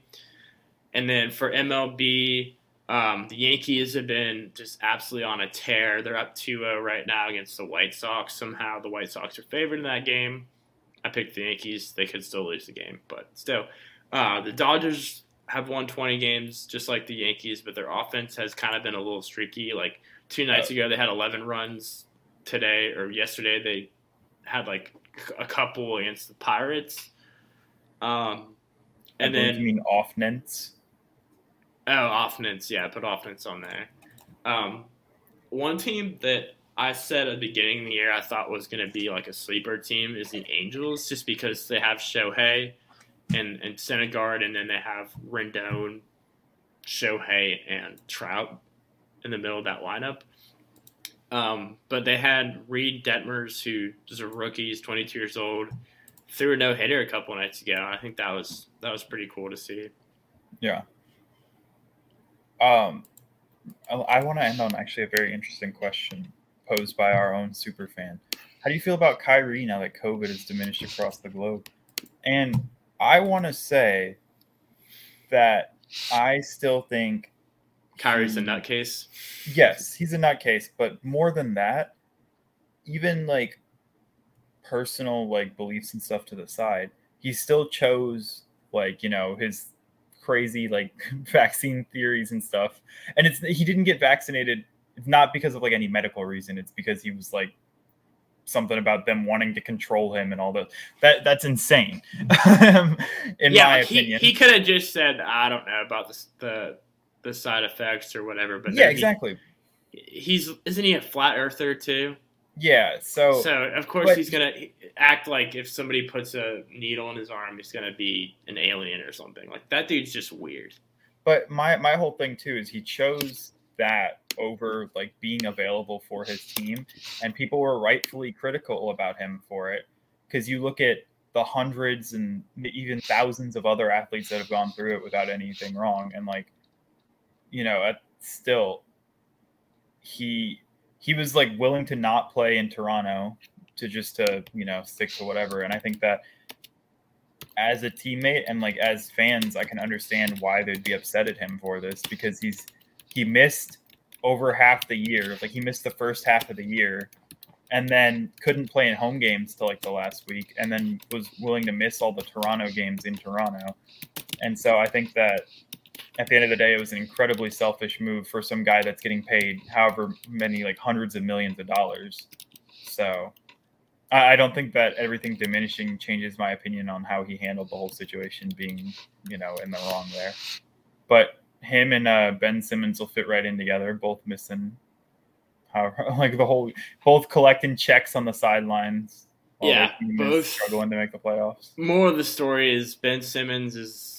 And then for MLB, um, the Yankees have been just absolutely on a tear. They're up 2-0 right now against the White Sox. Somehow the White Sox are favored in that game. I picked the Yankees. They could still lose the game, but still. Uh, the Dodgers have won 20 games just like the Yankees, but their offense has kind of been a little streaky. Like two nights ago, they had 11 runs. Today or yesterday, they had like a couple against the Pirates. Um, and then you mean offense. Oh, offense. Yeah, put offense on there. Um, one team that I said at the beginning of the year I thought was going to be like a sleeper team is the Angels, just because they have Shohei and and Syndergaard, and then they have Rendon, Shohei, and Trout in the middle of that lineup. Um, but they had Reid Detmers, who is a rookie, he's 22 years old, threw a no hitter a couple nights ago. I think that was that was pretty cool to see. Yeah. Um, I, I want to end on actually a very interesting question posed by our own super fan. How do you feel about Kyrie now that COVID has diminished across the globe? And I want to say that I still think Kyrie's a he- hmm. nutcase. yes, he's a nutcase, but more than that, even like personal like beliefs and stuff to the side, he still chose like, you know, his crazy like vaccine theories and stuff. And it's he didn't get vaccinated it's not because of like any medical reason, it's because he was like something about them wanting to control him and all that. That that's insane. in yeah, my he, opinion. he could have just said, "I don't know about the the, the side effects or whatever." But yeah, then he- exactly. he's isn't he a flat earther too? Yeah, so So of course but- he's gonna act like if somebody puts a needle in his arm, he's gonna be an alien or something. Like that dude's just weird. but my my whole thing too is he chose that over like being available for his team and people were rightfully critical about him for it because you look at the hundreds and even thousands of other athletes that have gone through it without anything wrong and like you know at, still he he was like willing to not play in Toronto to just to you know stick to whatever and I think that as a teammate and like as fans, I can understand why they'd be upset at him for this because he's he missed over half the year. Like he missed the first half of the year and then couldn't play in home games till like the last week and then was willing to miss all the Toronto games in Toronto. And so I think that at the end of the day it was an incredibly selfish move for some guy that's getting paid however many like hundreds of millions of dollars. So I I don't think that everything diminishing changes my opinion on how he handled the whole situation, being you know in the wrong there. But him and uh, Ben Simmons will fit right in together, both missing, how like the whole both collecting checks on the sidelines. Yeah, both- struggling to make the playoffs. More of the story is Ben Simmons is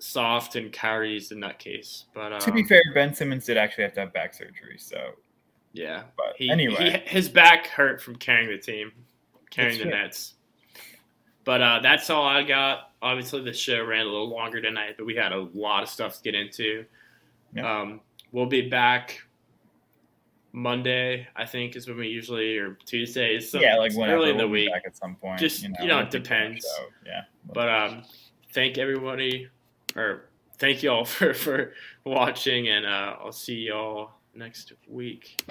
soft and carries in that case. But um, to be fair, Ben Simmons did actually have to have back surgery, so. yeah, But he, anyway, he, his back hurt from carrying the team, carrying That's the fair. Nets. But uh, that's all I got. Obviously, the show ran a little longer tonight, but we had a lot of stuff to get into. Yeah. Um, we'll be back Monday, I think, is when we usually, or Tuesday. Is some, yeah, like whenever early in the we'll week. back at some point. Just, you know, it be doing a depends. Yeah. But um, thank everybody, or thank y'all for for watching, and uh, I'll see y'all next week.